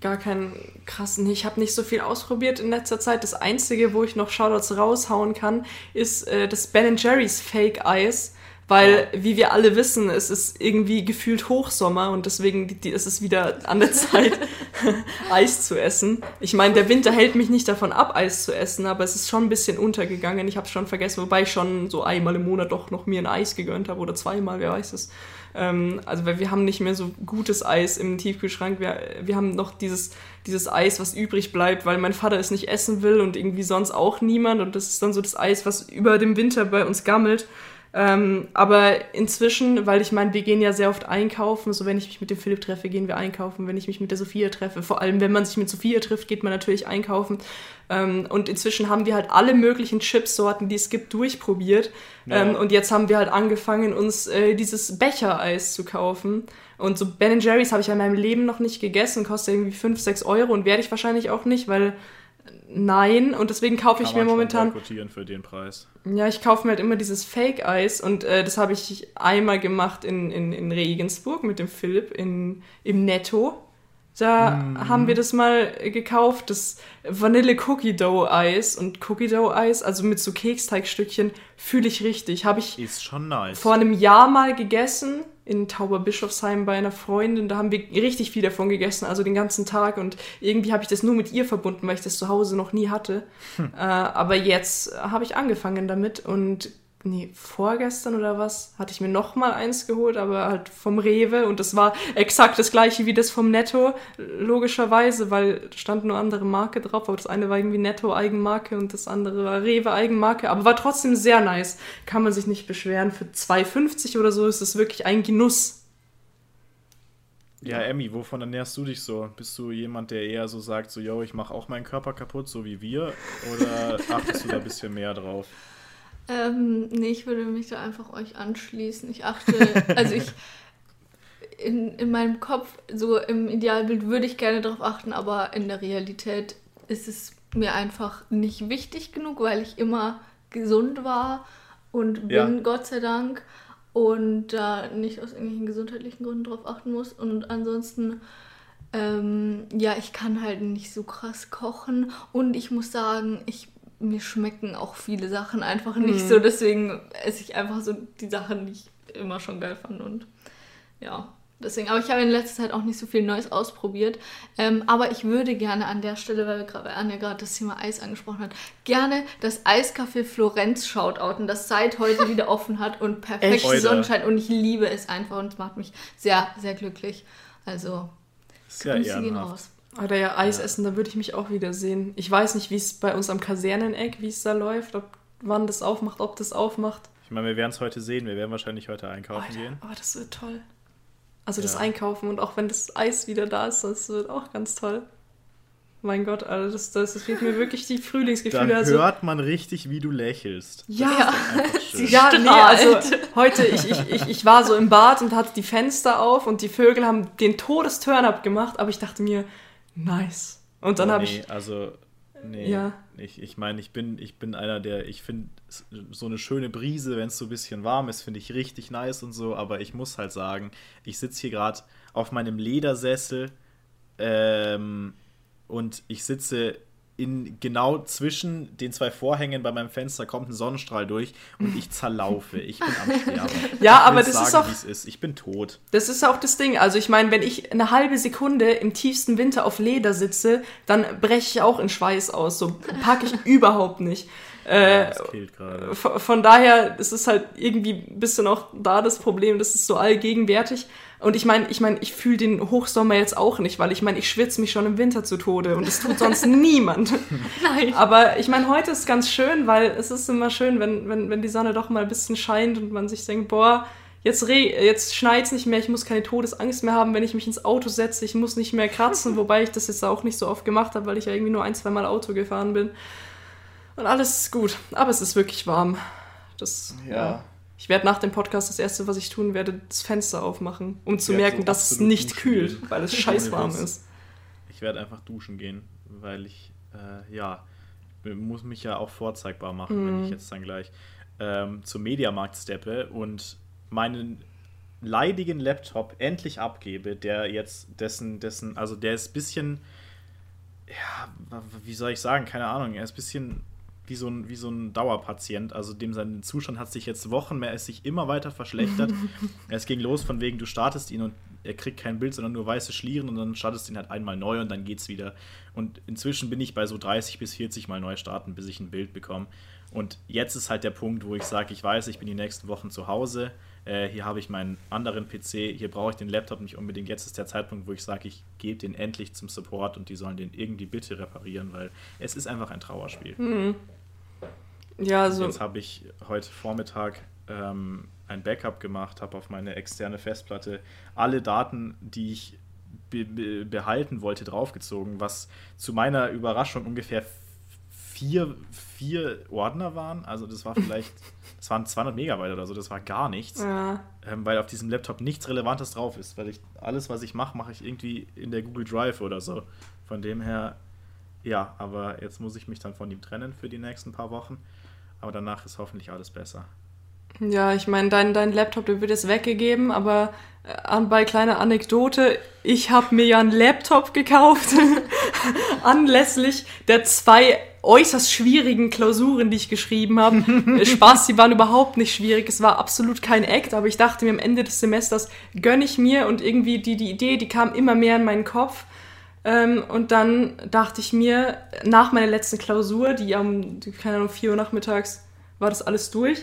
gar keinen krassen, ich habe nicht so viel ausprobiert in letzter Zeit. Das Einzige, wo ich noch Shoutouts raushauen kann, ist äh, das Ben Jerry's Fake Eis. Weil, wie wir alle wissen, es ist irgendwie gefühlt Hochsommer und deswegen die, die, ist es wieder an der Zeit, Eis zu essen. Ich meine, der Winter hält mich nicht davon ab, Eis zu essen, aber es ist schon ein bisschen untergegangen. Ich habe es schon vergessen, wobei ich schon so einmal im Monat doch noch mir ein Eis gegönnt habe oder zweimal, wer weiß es. Ähm, also, weil wir haben nicht mehr so gutes Eis im Tiefkühlschrank. Wir, wir haben noch dieses, dieses Eis, was übrig bleibt, weil mein Vater es nicht essen will und irgendwie sonst auch niemand. Und das ist dann so das Eis, was über dem Winter bei uns gammelt. Ähm, aber inzwischen, weil ich meine, wir gehen ja sehr oft einkaufen, so wenn ich mich mit dem Philipp treffe, gehen wir einkaufen, wenn ich mich mit der Sophia treffe, vor allem wenn man sich mit Sophia trifft, geht man natürlich einkaufen. Ähm, und inzwischen haben wir halt alle möglichen Chipsorten, die es gibt, durchprobiert. Ja. Ähm, und jetzt haben wir halt angefangen, uns äh, dieses Bechereis zu kaufen. Und so Ben Jerry's habe ich ja in meinem Leben noch nicht gegessen, kostet irgendwie 5, 6 Euro und werde ich wahrscheinlich auch nicht, weil nein. Und deswegen kaufe ich mir momentan. für den Preis. Ja, ich kaufe mir halt immer dieses Fake-Eis und äh, das habe ich einmal gemacht in, in, in Regensburg mit dem Philipp in, im Netto. Da mm. haben wir das mal gekauft, das Vanille Cookie Dough Eis und Cookie Dough Eis, also mit so Keksteigstückchen, fühle ich richtig. Habe ich Ist schon nice. vor einem Jahr mal gegessen in Tauberbischofsheim bei einer Freundin. Da haben wir richtig viel davon gegessen, also den ganzen Tag. Und irgendwie habe ich das nur mit ihr verbunden, weil ich das zu Hause noch nie hatte. Hm. Äh, aber jetzt habe ich angefangen damit und nee, vorgestern oder was, hatte ich mir noch mal eins geholt, aber halt vom Rewe und das war exakt das gleiche wie das vom Netto, logischerweise, weil stand nur andere Marke drauf, aber das eine war irgendwie Netto Eigenmarke und das andere war Rewe Eigenmarke, aber war trotzdem sehr nice. Kann man sich nicht beschweren. Für 2,50 oder so ist es wirklich ein Genuss. Ja, Emmy, wovon ernährst du dich so? Bist du jemand, der eher so sagt, so, yo, ich mache auch meinen Körper kaputt, so wie wir? Oder achtest du da ein bisschen mehr drauf? Ähm, nee, ich würde mich da einfach euch anschließen. Ich achte, also ich, in, in meinem Kopf, so im Idealbild würde ich gerne darauf achten, aber in der Realität ist es mir einfach nicht wichtig genug, weil ich immer gesund war und bin, ja. Gott sei Dank, und da äh, nicht aus irgendwelchen gesundheitlichen Gründen drauf achten muss. Und ansonsten, ähm, ja, ich kann halt nicht so krass kochen und ich muss sagen, ich mir schmecken auch viele Sachen einfach nicht mhm. so. Deswegen esse ich einfach so die Sachen, die ich immer schon geil fand. Und ja, deswegen. Aber ich habe in letzter Zeit auch nicht so viel Neues ausprobiert. Ähm, aber ich würde gerne an der Stelle, weil wir Anja gerade das Thema Eis angesprochen hat, gerne das Eiscafé Florenz shoutouten, das seit heute wieder offen hat und perfekt Sonnenschein. Und ich liebe es einfach und es macht mich sehr, sehr glücklich. Also, Grüße ja gehen raus. Oder ja, Eis ja. essen, da würde ich mich auch wieder sehen. Ich weiß nicht, wie es bei uns am Kaserneneck, wie es da läuft, ob wann das aufmacht, ob das aufmacht. Ich meine, wir werden es heute sehen. Wir werden wahrscheinlich heute einkaufen Alter, gehen. Oh, das wird toll. Also ja. das Einkaufen und auch wenn das Eis wieder da ist, das wird auch ganz toll. Mein Gott, Alter, das, das, das gibt mir wirklich die Frühlingsgefühle. Dann also, hört man richtig, wie du lächelst. Ja, ja nee, also heute, ich, ich, ich, ich war so im Bad und hatte die Fenster auf und die Vögel haben den Todesturn-up gemacht, aber ich dachte mir, nice. Und dann oh, habe nee, ich. Also, nee. Ja. Ich, ich meine, ich bin, ich bin einer, der, ich finde so eine schöne Brise, wenn es so ein bisschen warm ist, finde ich richtig nice und so, aber ich muss halt sagen, ich sitze hier gerade auf meinem Ledersessel ähm, und ich sitze in genau zwischen den zwei Vorhängen bei meinem Fenster kommt ein Sonnenstrahl durch und ich zerlaufe. Ich bin am Sterben. ja, aber das sagen, ist auch ist. Ich bin tot. Das ist auch das Ding. Also ich meine, wenn ich eine halbe Sekunde im tiefsten Winter auf Leder sitze, dann breche ich auch in Schweiß aus. So packe ich überhaupt nicht. Äh, ja, von daher ist es halt irgendwie ein bisschen auch da das Problem, das ist so allgegenwärtig. Und ich meine, ich meine, ich fühle den Hochsommer jetzt auch nicht, weil ich meine, ich schwitze mich schon im Winter zu Tode und das tut sonst niemand. Nein. Aber ich meine, heute ist ganz schön, weil es ist immer schön, wenn, wenn, wenn die Sonne doch mal ein bisschen scheint und man sich denkt, boah, jetzt, jetzt schneit es nicht mehr, ich muss keine Todesangst mehr haben, wenn ich mich ins Auto setze, ich muss nicht mehr kratzen, wobei ich das jetzt auch nicht so oft gemacht habe, weil ich ja irgendwie nur ein, zwei Mal Auto gefahren bin. Und alles ist gut, aber es ist wirklich warm. Das, ja. ja. Ich werde nach dem Podcast das erste, was ich tun werde, das Fenster aufmachen, um zu merken, so dass es nicht kühlt, gehen. weil es scheiß warm ist. Ich werde einfach duschen gehen, weil ich, äh, ja, muss mich ja auch vorzeigbar machen, mm. wenn ich mhm. jetzt dann gleich ähm, zum Mediamarkt steppe und meinen leidigen Laptop endlich abgebe, der jetzt dessen, dessen, also der ist ein bisschen, ja, wie soll ich sagen, keine Ahnung, er ist ein bisschen wie so ein, wie so ein Dauerpatient. Also dem sein Zustand hat sich jetzt Wochen mehr, ist sich immer weiter verschlechtert. es ging los von wegen, du startest ihn und er kriegt kein Bild, sondern nur weiße Schlieren und dann startest du ihn halt einmal neu und dann geht's wieder. Und inzwischen bin ich bei so 30 bis 40 Mal neu starten, bis ich ein Bild bekomme. Und jetzt ist halt der Punkt, wo ich sage, ich weiß, ich bin die nächsten Wochen zu Hause. Äh, hier habe ich meinen anderen PC, hier brauche ich den Laptop nicht unbedingt. Jetzt ist der Zeitpunkt, wo ich sage, ich gebe den endlich zum Support und die sollen den irgendwie bitte reparieren, weil es ist einfach ein Trauerspiel. Mhm. Ja, so. Jetzt habe ich heute Vormittag ähm, ein Backup gemacht, habe auf meine externe Festplatte alle Daten, die ich be be behalten wollte, draufgezogen, was zu meiner Überraschung ungefähr vier, vier Ordner waren. Also das war vielleicht, das waren 200 Megabyte oder so, das war gar nichts. Ja. Ähm, weil auf diesem Laptop nichts Relevantes drauf ist, weil ich alles, was ich mache, mache ich irgendwie in der Google Drive oder so. Von dem her, ja, aber jetzt muss ich mich dann von ihm trennen für die nächsten paar Wochen. Aber danach ist hoffentlich alles besser. Ja, ich meine, dein, dein Laptop, der wird jetzt weggegeben, aber äh, bei kleiner Anekdote, ich habe mir ja einen Laptop gekauft, anlässlich der zwei äußerst schwierigen Klausuren, die ich geschrieben habe. Äh, Spaß, die waren überhaupt nicht schwierig, es war absolut kein Act, aber ich dachte mir am Ende des Semesters, gönne ich mir und irgendwie die, die Idee, die kam immer mehr in meinen Kopf. Ähm, und dann dachte ich mir, nach meiner letzten Klausur, die am, keine Ahnung, 4 Uhr nachmittags, war das alles durch.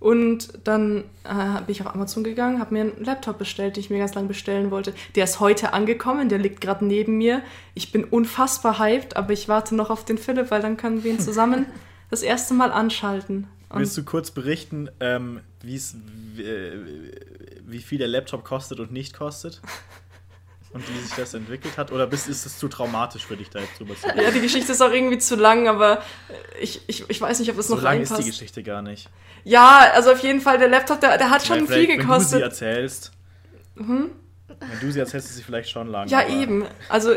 Und dann äh, bin ich auf Amazon gegangen, habe mir einen Laptop bestellt, den ich mir ganz lange bestellen wollte. Der ist heute angekommen, der liegt gerade neben mir. Ich bin unfassbar hyped, aber ich warte noch auf den Philipp, weil dann können wir ihn zusammen das erste Mal anschalten. Und Willst du kurz berichten, ähm, wie, äh, wie viel der Laptop kostet und nicht kostet? und wie sich das entwickelt hat? Oder bist, ist es zu traumatisch für dich, da jetzt drüber zu reden? Ja, die Geschichte ist auch irgendwie zu lang, aber ich, ich, ich weiß nicht, ob es so noch lang reinpasst. ist die Geschichte gar nicht. Ja, also auf jeden Fall, der Laptop, der, der hat schon viel gekostet. Wenn du sie erzählst. Hm? Wenn du sie erzählst, ist sie vielleicht schon lang. Ja, eben. Also,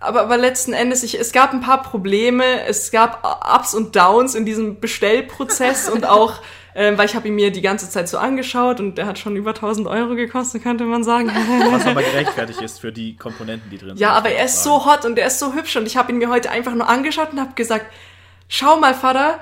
aber, aber letzten Endes, ich, es gab ein paar Probleme, es gab Ups und Downs in diesem Bestellprozess und auch ähm, weil ich habe ihn mir die ganze Zeit so angeschaut und der hat schon über 1000 Euro gekostet, könnte man sagen. Was aber gerechtfertigt ist für die Komponenten, die drin sind. Ja, aber er ist so hot und er ist so hübsch und ich habe ihn mir heute einfach nur angeschaut und habe gesagt, schau mal, Vater,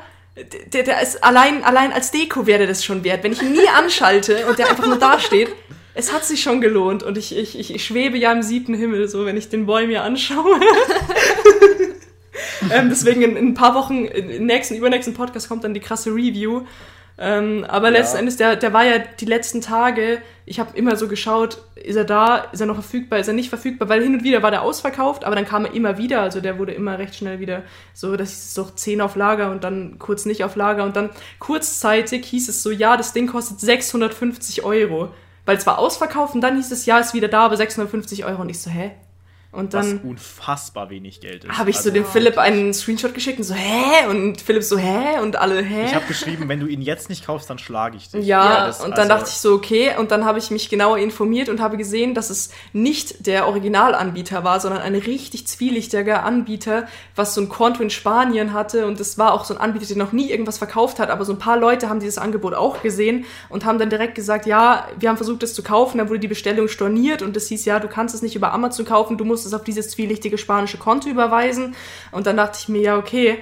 der, der ist allein, allein als Deko wäre das schon wert. Wenn ich ihn nie anschalte und der einfach nur da steht, es hat sich schon gelohnt und ich, ich, ich, ich schwebe ja im siebten Himmel, so wenn ich den Boy mir anschaue. ähm, deswegen in, in, ein paar Wochen, im nächsten, übernächsten Podcast kommt dann die krasse Review. Ähm, aber ja. letzten Endes, der, der war ja die letzten Tage, ich habe immer so geschaut, ist er da, ist er noch verfügbar, ist er nicht verfügbar, weil hin und wieder war der ausverkauft, aber dann kam er immer wieder, also der wurde immer recht schnell wieder so, dass es doch 10 auf Lager und dann kurz nicht auf Lager und dann kurzzeitig hieß es so, ja, das Ding kostet 650 Euro. Weil es war ausverkauft und dann hieß es, ja, ist wieder da, aber 650 Euro. Und ich so, hä? Und dann. Was unfassbar wenig Geld ist. Habe ich also, so dem Philipp einen Screenshot geschickt und so, hä? Und Philipp so, hä? Und alle, hä? Ich habe geschrieben, wenn du ihn jetzt nicht kaufst, dann schlage ich dich. Ja, ja das, und dann also dachte ich so, okay. Und dann habe ich mich genauer informiert und habe gesehen, dass es nicht der Originalanbieter war, sondern ein richtig zwielichtiger Anbieter, was so ein Konto in Spanien hatte. Und es war auch so ein Anbieter, der noch nie irgendwas verkauft hat. Aber so ein paar Leute haben dieses Angebot auch gesehen und haben dann direkt gesagt, ja, wir haben versucht, das zu kaufen. Dann wurde die Bestellung storniert und es hieß, ja, du kannst es nicht über Amazon kaufen, du musst es auf dieses zwielichtige spanische Konto überweisen. Und dann dachte ich mir, ja, okay,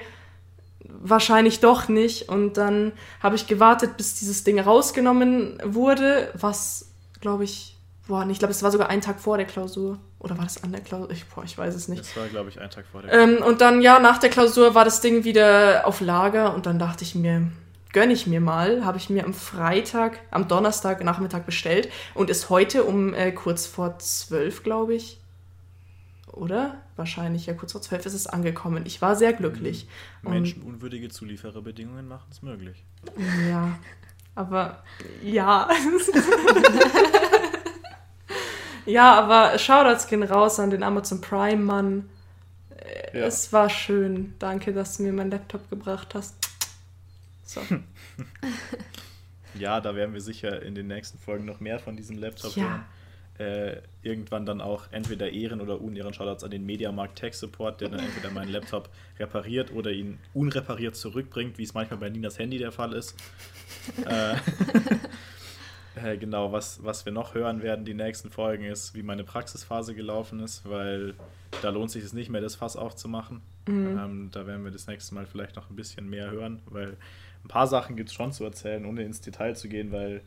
wahrscheinlich doch nicht. Und dann habe ich gewartet, bis dieses Ding rausgenommen wurde, was, glaube ich, boah, ich glaube, es war sogar ein Tag vor der Klausur. Oder war das an der Klausur? Ich, boah, ich weiß es nicht. Das war, glaube ich, ein Tag vor der Klausur. Ähm, und dann, ja, nach der Klausur war das Ding wieder auf Lager und dann dachte ich mir, gönne ich mir mal, habe ich mir am Freitag, am Donnerstag Nachmittag bestellt und ist heute um äh, kurz vor zwölf, glaube ich, oder? Wahrscheinlich, ja, kurz vor zwölf ist es angekommen. Ich war sehr glücklich. Mhm. Menschenunwürdige Zuliefererbedingungen machen es möglich. Ja, aber ja. ja, aber Shoutouts gehen raus an den Amazon Prime-Mann. Ja. Es war schön. Danke, dass du mir meinen Laptop gebracht hast. So. ja, da werden wir sicher in den nächsten Folgen noch mehr von diesem Laptop ja. hören äh, irgendwann dann auch entweder Ehren- oder Unehren Shoutouts an den Mediamarkt Tech Support, der dann entweder meinen Laptop repariert oder ihn unrepariert zurückbringt, wie es manchmal bei Ninas Handy der Fall ist. äh, äh, genau, was, was wir noch hören werden, die nächsten Folgen, ist, wie meine Praxisphase gelaufen ist, weil da lohnt sich es nicht mehr, das Fass aufzumachen. Mhm. Ähm, da werden wir das nächste Mal vielleicht noch ein bisschen mehr hören, weil ein paar Sachen gibt es schon zu erzählen, ohne ins Detail zu gehen, weil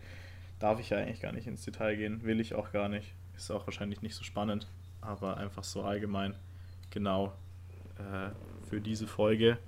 darf ich ja eigentlich gar nicht ins Detail gehen, will ich auch gar nicht. Ist auch wahrscheinlich nicht so spannend, aber einfach so allgemein. Genau, äh, für diese Folge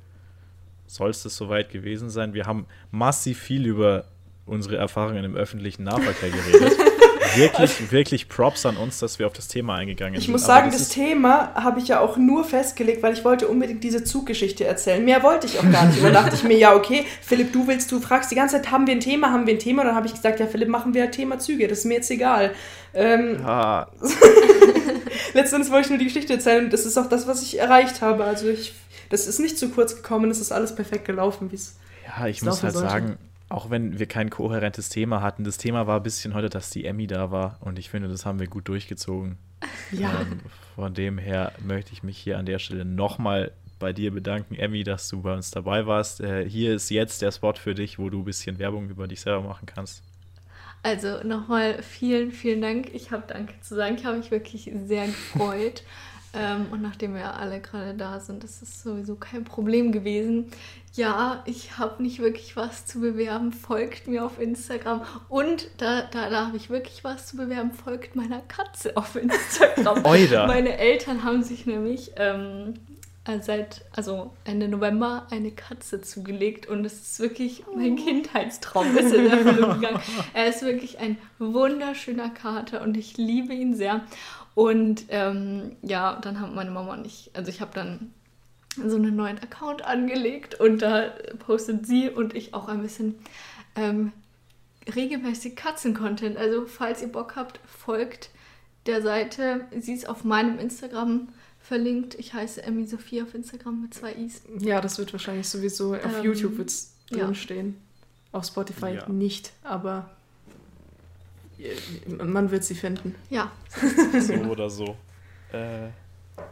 soll es das soweit gewesen sein. Wir haben massiv viel über unsere Erfahrungen im öffentlichen Nahverkehr geredet. wirklich, wirklich Props an uns, dass wir auf das Thema eingegangen ich sind. muss Aber sagen, das das Thema habe ich ja auch nur festgelegt, weil ich wollte unbedingt diese Zuggeschichte erzählen. Mehr wollte ich auch gar nicht. Und dann dachte ich mir, ja, okay, Philipp, du willst, du fragst die ganze Zeit, haben wir ein Thema, haben wir ein Thema? Und dann habe ich gesagt, ja, Philipp, machen wir Thema Züge, das ist mir jetzt egal. Ähm, Ah, letztendlich wollte ich nur die Geschichte erzählen und das ist auch das, was ich erreicht habe. Also ich, das ist nicht zu kurz gekommen, es ist alles perfekt gelaufen, wie es ja, ich muss halt sollte. sagen, auch wenn wir kein kohärentes Thema hatten, das Thema war ein bisschen heute, dass die Emmy da war und ich finde, das haben wir gut durchgezogen. Ja. Ähm, von dem her möchte ich mich hier an der Stelle nochmal bei dir bedanken, Emmy, dass du bei uns dabei warst. Äh, hier ist jetzt der Spot für dich, wo du ein bisschen Werbung über dich selber machen kannst. Also nochmal vielen, vielen Dank. Ich habe Danke zu sagen. Ich habe mich wirklich sehr gefreut. ähm, und nachdem wir alle gerade da sind, das ist sowieso kein Problem gewesen. Ja, ich habe nicht wirklich was zu bewerben. Folgt mir auf Instagram. Und da, da, da habe ich wirklich was zu bewerben. Folgt meiner Katze auf Instagram. Oida. Meine Eltern haben sich nämlich ähm, äh, seit also Ende November eine Katze zugelegt und es ist wirklich mein Kindheitstraum ist in Erfüllung gegangen. Er ist wirklich ein wunderschöner Kater und ich liebe ihn sehr. Und ähm, ja, dann haben meine Mama und ich, also ich habe dann so einen neuen Account angelegt und da postet sie und ich auch ein bisschen ähm, regelmäßig Katzen-Content. Also falls ihr Bock habt, folgt der Seite. Sie ist auf meinem Instagram verlinkt. Ich heiße Emmy Sophie auf Instagram mit zwei I's. Ja, das wird wahrscheinlich sowieso auf Ähm, YouTube wird's ja. drinstehen. Auf Spotify Ja. nicht, aber man wird sie finden. Ja, so oder so. Äh,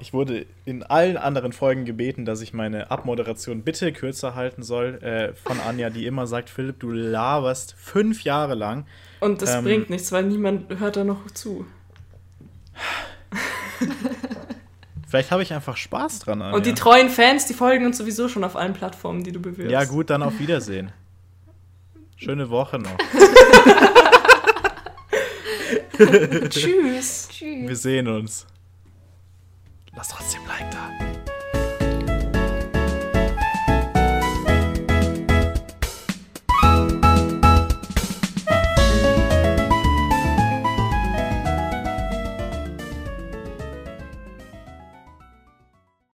ich wurde in allen anderen Folgen gebeten, dass ich meine Abmoderation bitte kürzer halten soll. Äh, von Anja, die immer sagt: Philipp, du laberst fünf Jahre lang. Und das Ähm, bringt nichts, weil niemand hört da noch zu. Vielleicht habe ich einfach Spaß dran. Anja. Und die treuen Fans, die folgen uns sowieso schon auf allen Plattformen, die du bewirbst. Ja, gut, dann auf Wiedersehen. Schöne Woche noch. Tschüss. tschüss. Wir sehen uns. Lass trotzdem Like da.